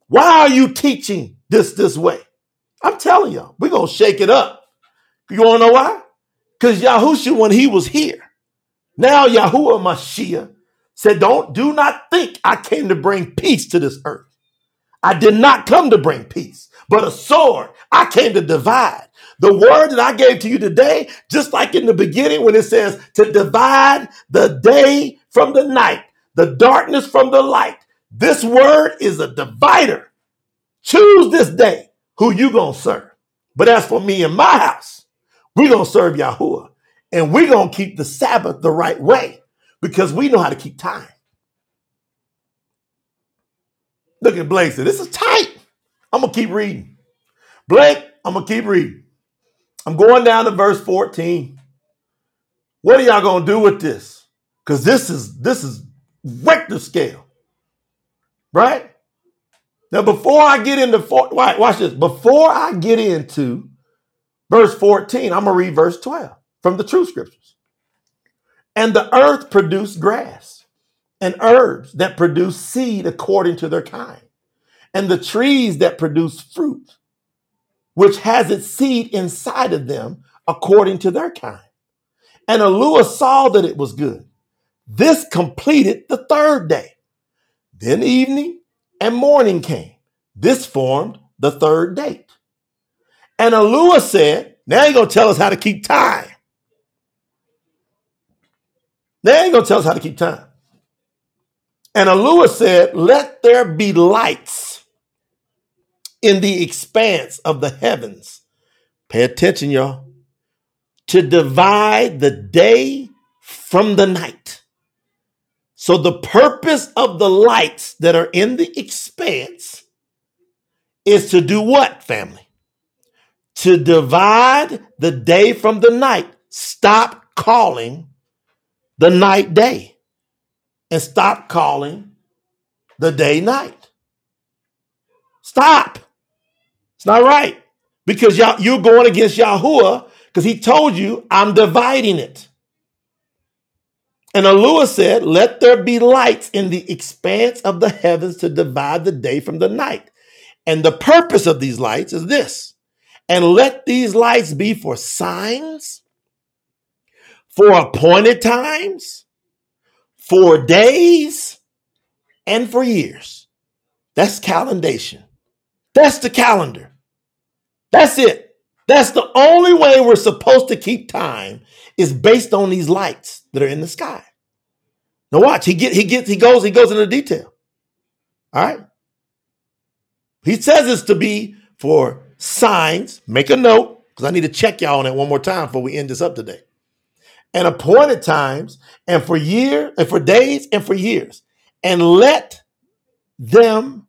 Why are you teaching this this way? I'm telling y'all, we're going to shake it up. You want to know why? Because Yahushua, when he was here, now Yahuwah Mashiach said, Don't do not think I came to bring peace to this earth. I did not come to bring peace, but a sword. I came to divide. The word that I gave to you today, just like in the beginning when it says to divide the day from the night, the darkness from the light. This word is a divider. Choose this day who you to serve. But as for me and my house, going to serve Yahuwah and going to keep the Sabbath the right way because we know how to keep time. Look at Blake said, This is tight. I'm to keep reading. Blake, I'm to keep reading. I'm going down to verse 14. What are y'all to do with this? Because this is this is Richter scale. Right? Now, before I get into four, watch this. Before I get into verse 14, I'm gonna read verse 12 from the true scriptures. And the earth produced grass and herbs that produce seed according to their kind, and the trees that produce fruit, which has its seed inside of them according to their kind. And Elohim saw that it was good. This completed the third day. Then evening and morning came. This formed the third date. And Elohim said, Now you're going to tell us how to keep time. Now you're going to tell us how to keep time. And Elohim said, Let there be lights in the expanse of the heavens. Pay attention, y'all. To divide the day from the night so the purpose of the lights that are in the expanse is to do what, family? To divide the day from the night. Stop calling the night day and stop calling the day night. Stop. It's not right because y'all, you're going against Yahuwah because he told you, I'm dividing it. And Elohim said, Let there be lights in the expanse of the heavens to divide the day from the night. And the purpose of these lights is this and let these lights be for signs, for appointed times, for days, and for years. That's calendation. That's the calendar. That's it. That's the only way we're supposed to keep time is based on these lights that are in the sky. Now watch, he get he gets he goes he goes into detail. All right. He says it's to be for signs. Make a note because I need to check y'all on it one more time before we end this up today. And appointed times, and for year, and for days, and for years, and let them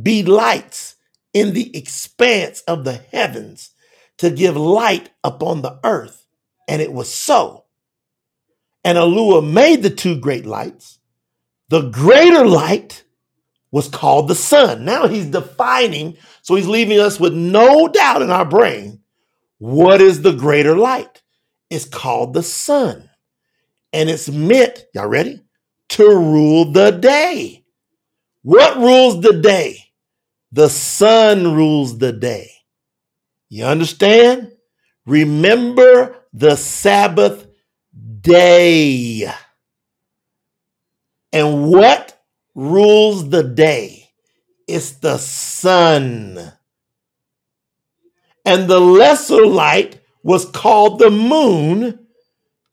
be lights in the expanse of the heavens to give light upon the earth and it was so. And Elohim made the two great lights. The greater light was called the sun. Now he's defining, so he's leaving us with no doubt in our brain what is the greater light? It's called the sun. And it's meant, y'all ready? To rule the day. What rules the day? The sun rules the day. You understand? Remember the Sabbath day. And what rules the day? It's the sun. And the lesser light was called the moon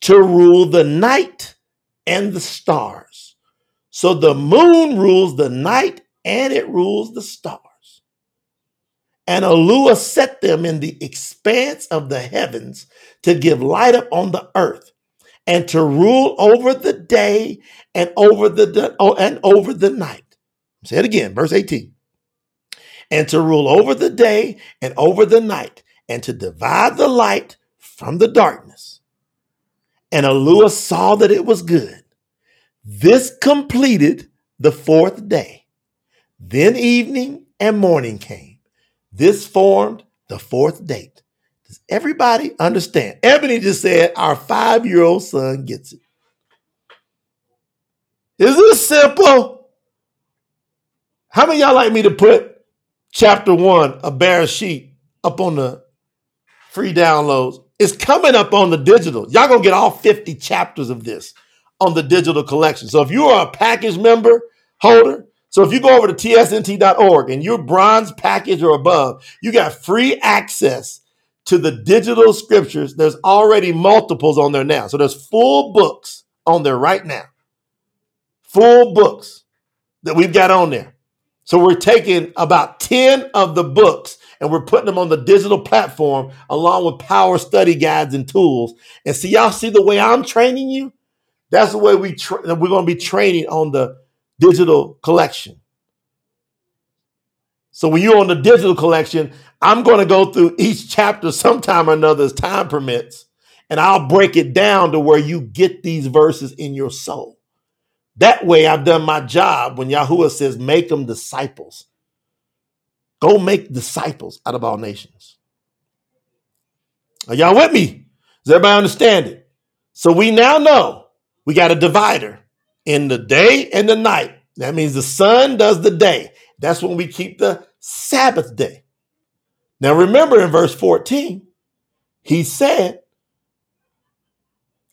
to rule the night and the stars. So the moon rules the night and it rules the stars. And Elohim set them in the expanse of the heavens to give light up on the earth and to rule over the day and over the oh, and over the night. Say it again, verse 18. And to rule over the day and over the night, and to divide the light from the darkness. And Elohim saw that it was good. This completed the fourth day. Then evening and morning came. This formed the fourth date. Does everybody understand? Ebony just said, Our five year old son gets it. Is this simple? How many y'all like me to put chapter one of Barashiyt up on the free downloads? It's coming up on the digital. Y'all gonna get all 50 chapters of this on the digital collection. So if you are a package member holder, so if you go over to tsnt.org and you're bronze package or above, you got free access to the digital scriptures. There's already multiples on there now. So there's full books on there right now. Full books that we've got on there. So we're taking about 10 of the books and we're putting them on the digital platform along with power study guides and tools. And see, y'all see the way I'm training you? That's the way we tra- we're going to be training on the digital collection. So when you're on the digital collection, I'm going to go through each chapter sometime or another as time permits, and I'll break it down to where you get these verses in your soul. That way, I've done my job when Yahuwah says, make them disciples. Go make disciples out of all nations. Are y'all with me? Does everybody understand it? So we now know we got a divider in the day and the night. That means the sun does the day. That's when we keep the Sabbath day. Now remember in verse 14, he said,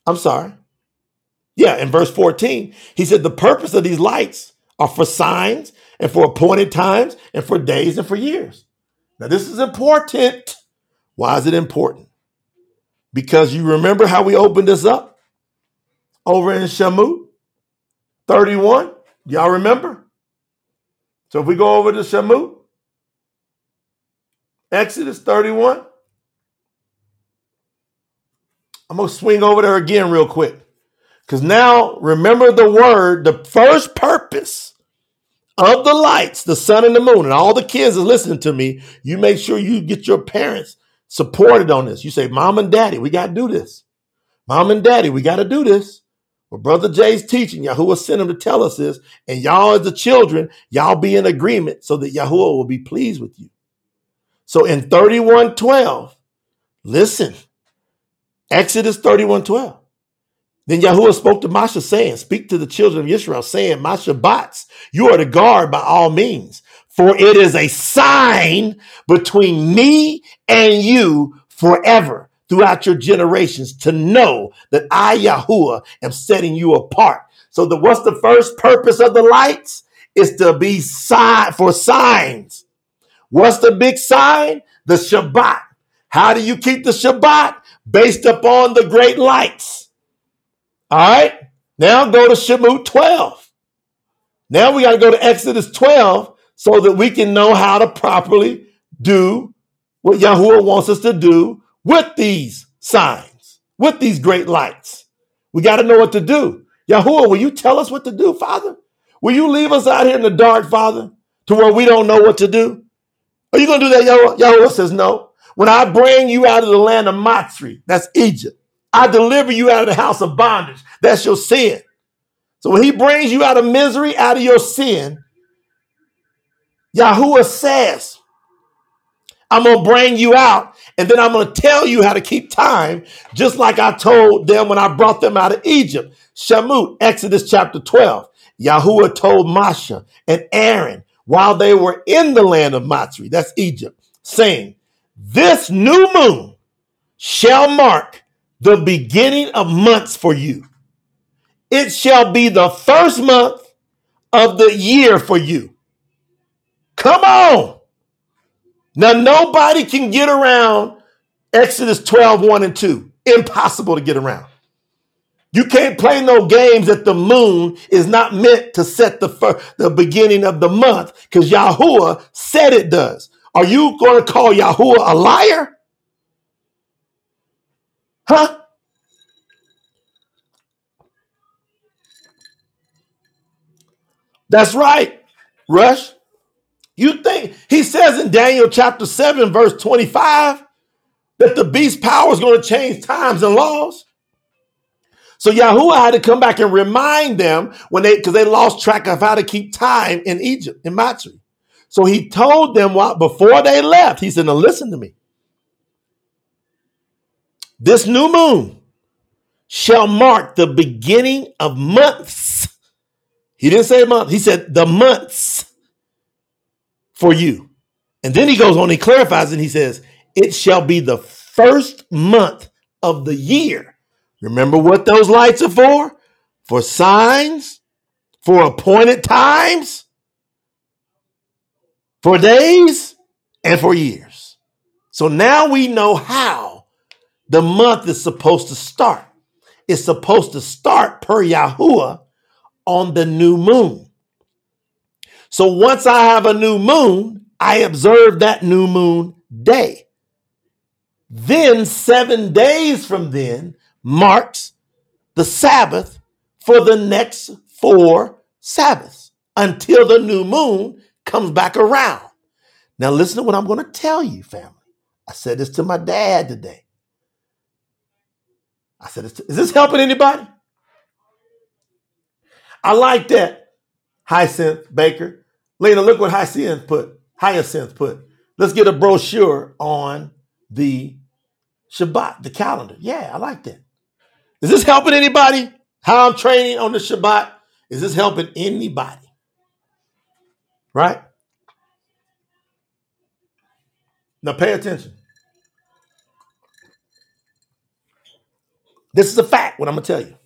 I'm sorry. Yeah, in verse 14, he said, the purpose of these lights are for signs and for appointed times and for days and for years. Now, this is important. Why is it important? Because you remember how we opened this up over in Shamut 31? Y'all remember? So if we go over to Shamut, Exodus 31. I'm going to swing over there again real quick. Because now, remember the word, the first purpose of the lights, the sun and the moon, and all the kids are listening to me. You make sure you get your parents supported on this. You say, Mom and Daddy, we got to do this. Mom and Daddy, we got to do this. Well, Brother Jay's teaching, Yahuwah sent him to tell us this. And y'all, as the children, y'all be in agreement so that Yahuwah will be pleased with you. So in 3112, listen, Exodus 3112. Then Yahuwah spoke to Masha, saying, Speak to the children of Israel, saying, My Shabbats, you are to guard by all means, for it is a sign between me and you forever throughout your generations to know that I, Yahuwah, am setting you apart. So the what's the first purpose of the lights? Is to be sign for signs. What's the big sign? The Shabbat. How do you keep the Shabbat? Based upon the great lights. All right. Now go to Shamut 12. Now we got to go to Exodus 12 so that we can know how to properly do what Yahuwah wants us to do with these signs, with these great lights. We got to know what to do. Yahuwah, will you tell us what to do, Father? Will you leave us out here in the dark, Father, to where we don't know what to do? Are you going to do that, Yahuwah? Yahuwah says, no. When I bring you out of the land of Matsri, that's Egypt, I deliver you out of the house of bondage. That's your sin. So when he brings you out of misery, out of your sin, Yahuwah says, I'm going to bring you out and then I'm going to tell you how to keep time, just like I told them when I brought them out of Egypt. Shamut, Exodus chapter 12. Yahuwah told Masha and Aaron while they were in the land of Matsri, that's Egypt, saying, This new moon shall mark the beginning of months for you. It shall be the first month of the year for you. Come on. Now, nobody can get around Exodus 12, 1 and 2. Impossible to get around. You can't play no games that the moon is not meant to set the, fir- the beginning of the month because Yahuwah said it does. Are you going to call Yahuwah a liar? Huh? That's right, Rush. You think he says in Daniel chapter 7, verse 25, that the beast power is going to change times and laws? So Yahuwah had to come back and remind them when they because they lost track of how to keep time in Egypt, in Matsri. So he told them what before they left, he said, Now listen to me. This new moon shall mark the beginning of months. He didn't say month, he said the months for you. And then he goes on, he clarifies and he says, It shall be the first month of the year. Remember what those lights are for? For signs, for appointed times, for days, and for years. So now we know how the month is supposed to start. It's supposed to start per Yahuwah on the new moon. So once I have a new moon, I observe that new moon day. Then, seven days from then, marks the Sabbath for the next four Sabbaths until the new moon comes back around. Now, listen to what I'm going to tell you, family. I said this to my dad today. I said, Is this helping anybody? I like that. Hyacinth Baker. Lena, look what Hyacinth put. Hyacinth put. Let's get a brochure on the Shabbat, the calendar. Yeah, I like that. Is this helping anybody? How I'm training on the Shabbat? Is this helping anybody? Right? Now pay attention. This is a fact, what I'm going to tell you.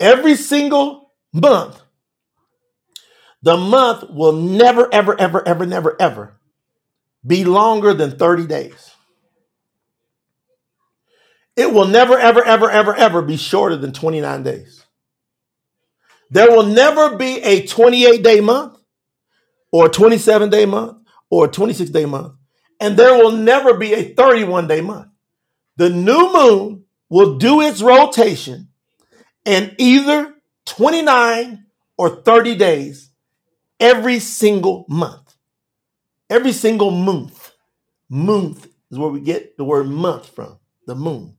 Every single month, the month will never, ever, ever, ever, never, ever be longer than 30 days. It will never, ever, ever, ever, ever be shorter than 29 days. There will never be a 28 day month or a 27 day month or a 26 day month. And there will never be a 31 day month. The new moon will do its rotation in either 29 or 30 days every single month. Every single month. Month is where we get the word month from, the moon.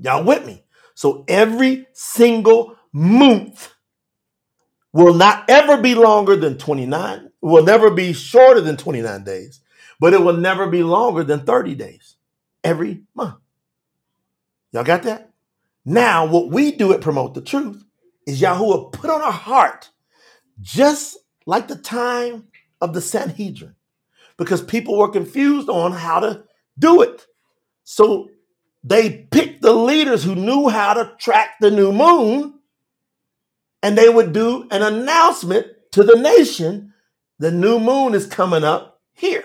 Y'all with me? So every single month will not ever be longer than 29, will never be shorter than 29 days, but it will never be longer than 30 days every month. Y'all got that? Now, what we do at Promote the Truth is Yahuwah put on our heart, just like the time of the Sanhedrin, because people were confused on how to do it. So they picked the leaders who knew how to track the new moon, and they would do an announcement to the nation the new moon is coming up here.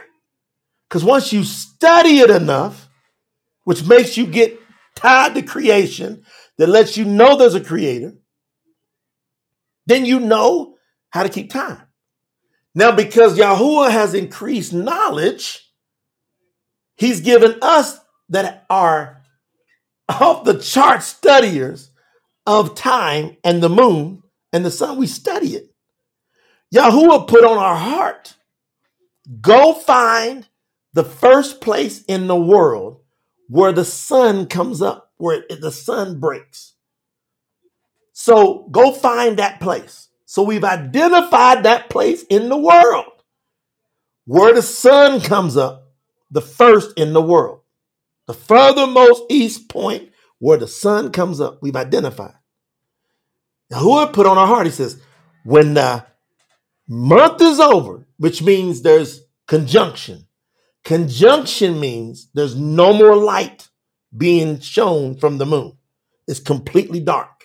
Because once you study it enough, which makes you get tied to creation, that lets you know there's a creator, then you know how to keep time. Now, because Yahuwah has increased knowledge, he's given us that are off the chart studiers of time and the moon and the sun. We study it. Yahuwah put on our heart go find the first place in the world where the sun comes up where the sun breaks. So go find that place. So we've identified that place in the world where the sun comes up, the first in the world, the furthermost east point where the sun comes up. We've identified. Now, who put on our heart, he says, when the month is over, which means there's conjunction. Conjunction means there's no more light being shown from the moon. It's completely dark.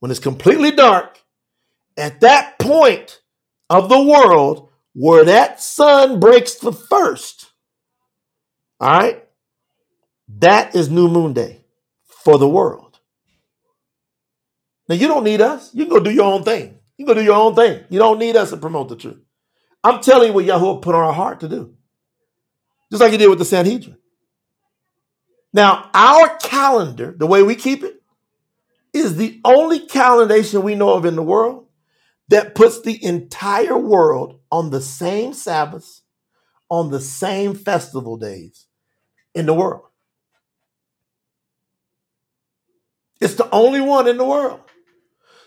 When it's completely dark, at that point of the world where that sun breaks the first, all right, that is new moon day for the world. Now, you don't need us. You can go do your own thing. You can go do your own thing. You don't need us to promote the truth. I'm telling you what Yahweh put on our heart to do. Just like he did with the Sanhedrin. Now, our calendar, the way we keep it, is the only calendation we know of in the world that puts the entire world on the same Sabbaths, on the same festival days in the world. It's the only one in the world.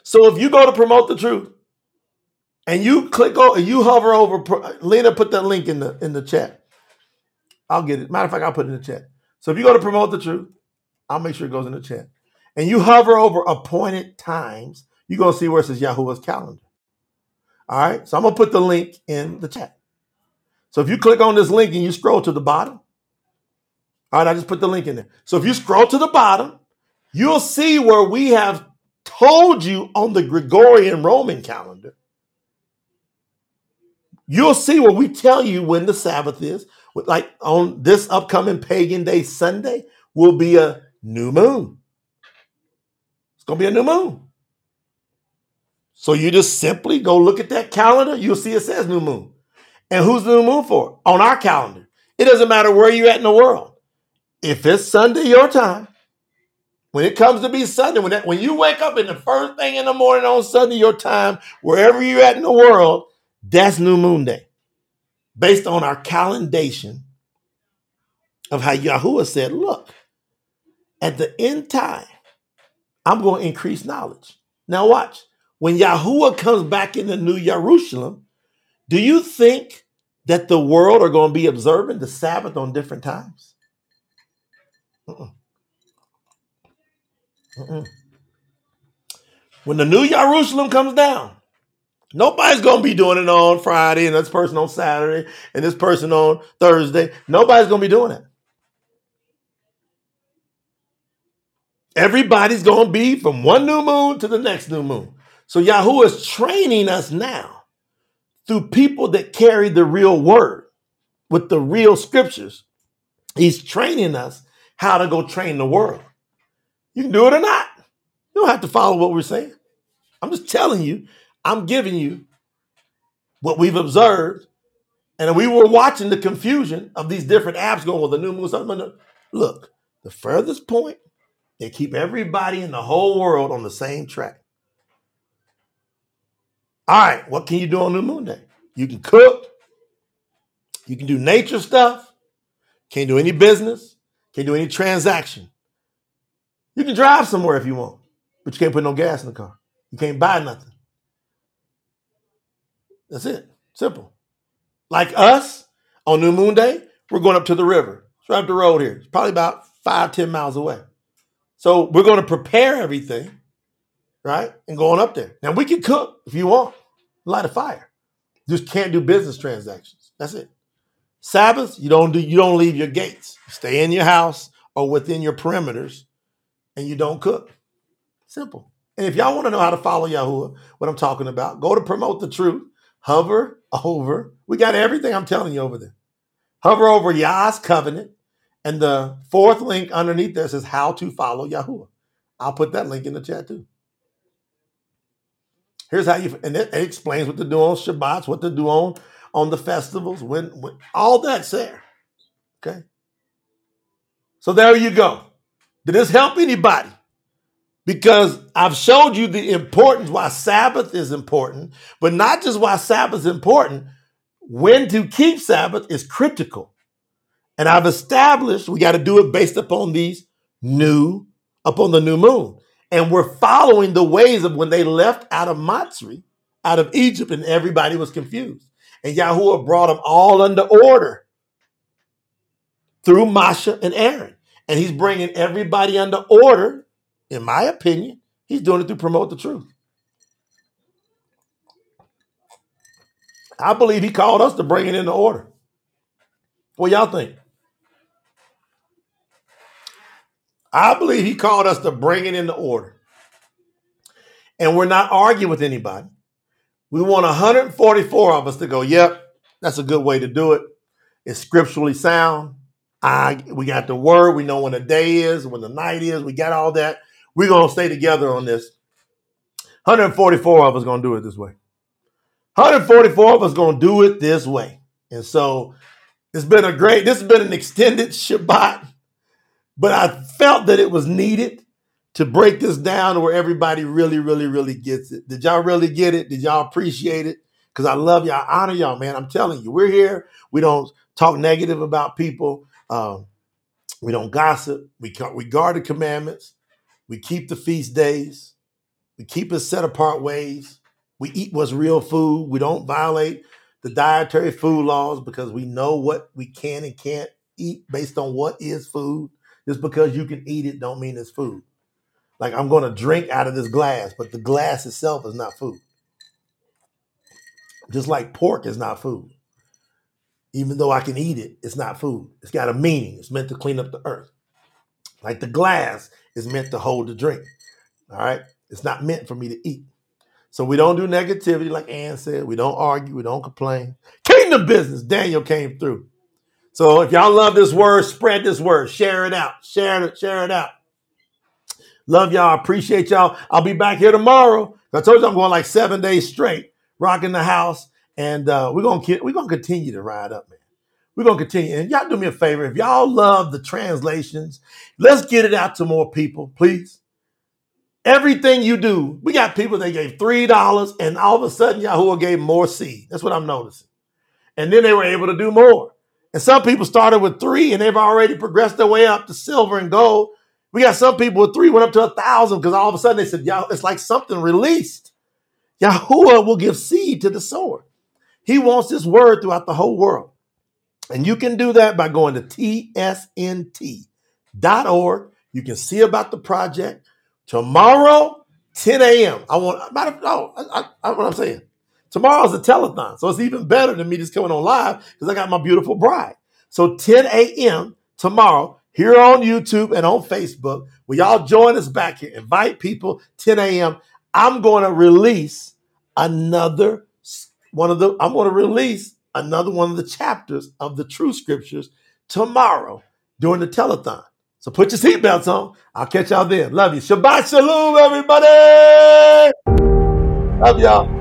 So if you go to promote the truth and you click over, you hover over, Lena put that link in the in the chat. I'll get it. Matter of fact, I'll put it in the chat. So if you go to promote the truth, I'll make sure it goes in the chat. And you hover over appointed times, you're to see where it says Yahuwah's calendar. All right. So I'm gonna put the link in the chat. So if you click on this link and you scroll to the bottom, all right, I just put the link in there. So if you scroll to the bottom, you'll see where we have told you on the Gregorian Roman calendar. You'll see where we tell you when the Sabbath is. Like on this upcoming pagan day Sunday will be a new moon. It's gonna be a new moon. So you just simply go look at that calendar, you'll see it says new moon. And who's the new moon for? On our calendar. It doesn't matter where you're at in the world. If it's Sunday your time, when it comes to be Sunday, when, that, when you wake up in the first thing in the morning on Sunday your time, wherever you're at in the world, that's new moon day. Based on our calendation of how Yahuwah said, look, at the end time, I'm going to increase knowledge. Now watch when Yahuwah comes back in the New Jerusalem, do you think that the world are going to be observing the Sabbath on different times? Uh-uh. Uh-uh. When the New Jerusalem comes down, nobody's going to be doing it on Friday and this person on Saturday and this person on Thursday. Nobody's going to be doing it. Everybody's going to be from one new moon to the next new moon. So Yahweh is training us now through people that carry the real word with the real scriptures. He's training us how to go train the world. You can do it or not. You don't have to follow what we're saying. I'm just telling you, I'm giving you what we've observed. And we were watching the confusion of these different apps going, well, the new moon. Look, the furthest point, they keep everybody in the whole world on the same track. All right, what can you do on New Moon Day? You can cook. You can do nature stuff. Can't do any business. Can't do any transaction. You can drive somewhere if you want, but you can't put no gas in the car. You can't buy nothing. That's it. Simple. Like us on New Moon Day, we're going up to the river. It's right up the road here. It's probably about five, ten miles away. So we're going to prepare everything right? And going up there. Now we can cook if you want, light a fire. Just can't do business transactions. That's it. Sabbath, you don't do you don't leave your gates. Stay in your house or within your perimeters, and you don't cook. Simple. And if y'all want to know how to follow Yahuwah, what I'm talking about, go to promote the truth. Hover over. We got everything I'm telling you over there. Hover over Yah's covenant, and the fourth link underneath there says how to follow Yahuwah. I'll put that link in the chat too. Here's how you, and it, it explains what to do on Shabbats, what to do on on the festivals, when, when all that's there. Okay. So there you go. Did this help anybody? Because I've showed you the importance why Sabbath is important, but not just why Sabbath is important. When to keep Sabbath is critical. And I've established we got to do it based upon these new, upon the new moon and we're following the ways of when they left out of Matsri, out of Egypt, and everybody was confused. And Yahuwah brought them all under order through Masha and Aaron. And he's bringing everybody under order, in my opinion. He's doing it to promote the truth. I believe he called us to bring it into order. What y'all think? I believe he called us to bring it into order. And we're not arguing with anybody. We want 144 of us to go, yep, that's a good way to do it. It's scripturally sound. I we got the word. We know when the day is, when the night is. We got all that. We're gonna stay together on this. 144 of us gonna do it this way. 144 of us gonna do it this way. And so it's been a great, this has been an extended Shabbat. But I felt that it was needed to break this down where everybody really, really, really gets it. Did y'all really get it? Did y'all appreciate it? Because I love y'all, I honor y'all, man. I'm telling you, we're here. We don't talk negative about people. Um, we don't gossip. We, we guard the commandments. We keep the feast days. We keep it set apart ways. We eat what's real food. We don't violate the dietary food laws because we know what we can and can't eat based on what is food. Just because you can eat it don't mean it's food. Like I'm going to drink out of this glass, but the glass itself is not food. Just like pork is not food. Even though I can eat it, it's not food. It's got a meaning. It's meant to clean up the earth. Like the glass is meant to hold the drink. All right? It's not meant for me to eat. So we don't do negativity, like Ann said. We don't argue. We don't complain. Kingdom business. Daniel came through. So if y'all love this word, spread this word. Share it out. Share it. Share it out. Love y'all. Appreciate y'all. I'll be back here tomorrow. I told you I'm going like seven days straight, rocking the house, and uh, we're gonna we're gonna continue to ride up, man. We're gonna continue. And y'all do me a favor. If y'all love the translations, let's get it out to more people, please. Everything you do, we got people that gave three dollars, and all of a sudden Yahoo gave more seed. That's what I'm noticing. And then they were able to do more. And some people started with three, and they've already progressed their way up to silver and gold. We got some people with three went up to a thousand because all of a sudden they said, "Y'all, it's like something released." Yahuwah will give seed to the sower. He wants his word throughout the whole world. And you can do that by going to tsnt.org. You can see about the project. Tomorrow, 10 a.m. I want, matter of, no, I, I, what I'm saying. Tomorrow's a telethon. So it's even better than me just coming on live because I got my beautiful bride. So 10 a.m. tomorrow, here on YouTube and on Facebook, will y'all join us back here? Invite people, 10 a.m. I'm going to release another one of the, I'm going to release another one of the chapters of the true scriptures tomorrow during the telethon. So put your seatbelts on. I'll catch y'all then. Love you. Shabbat shalom, everybody. Love y'all.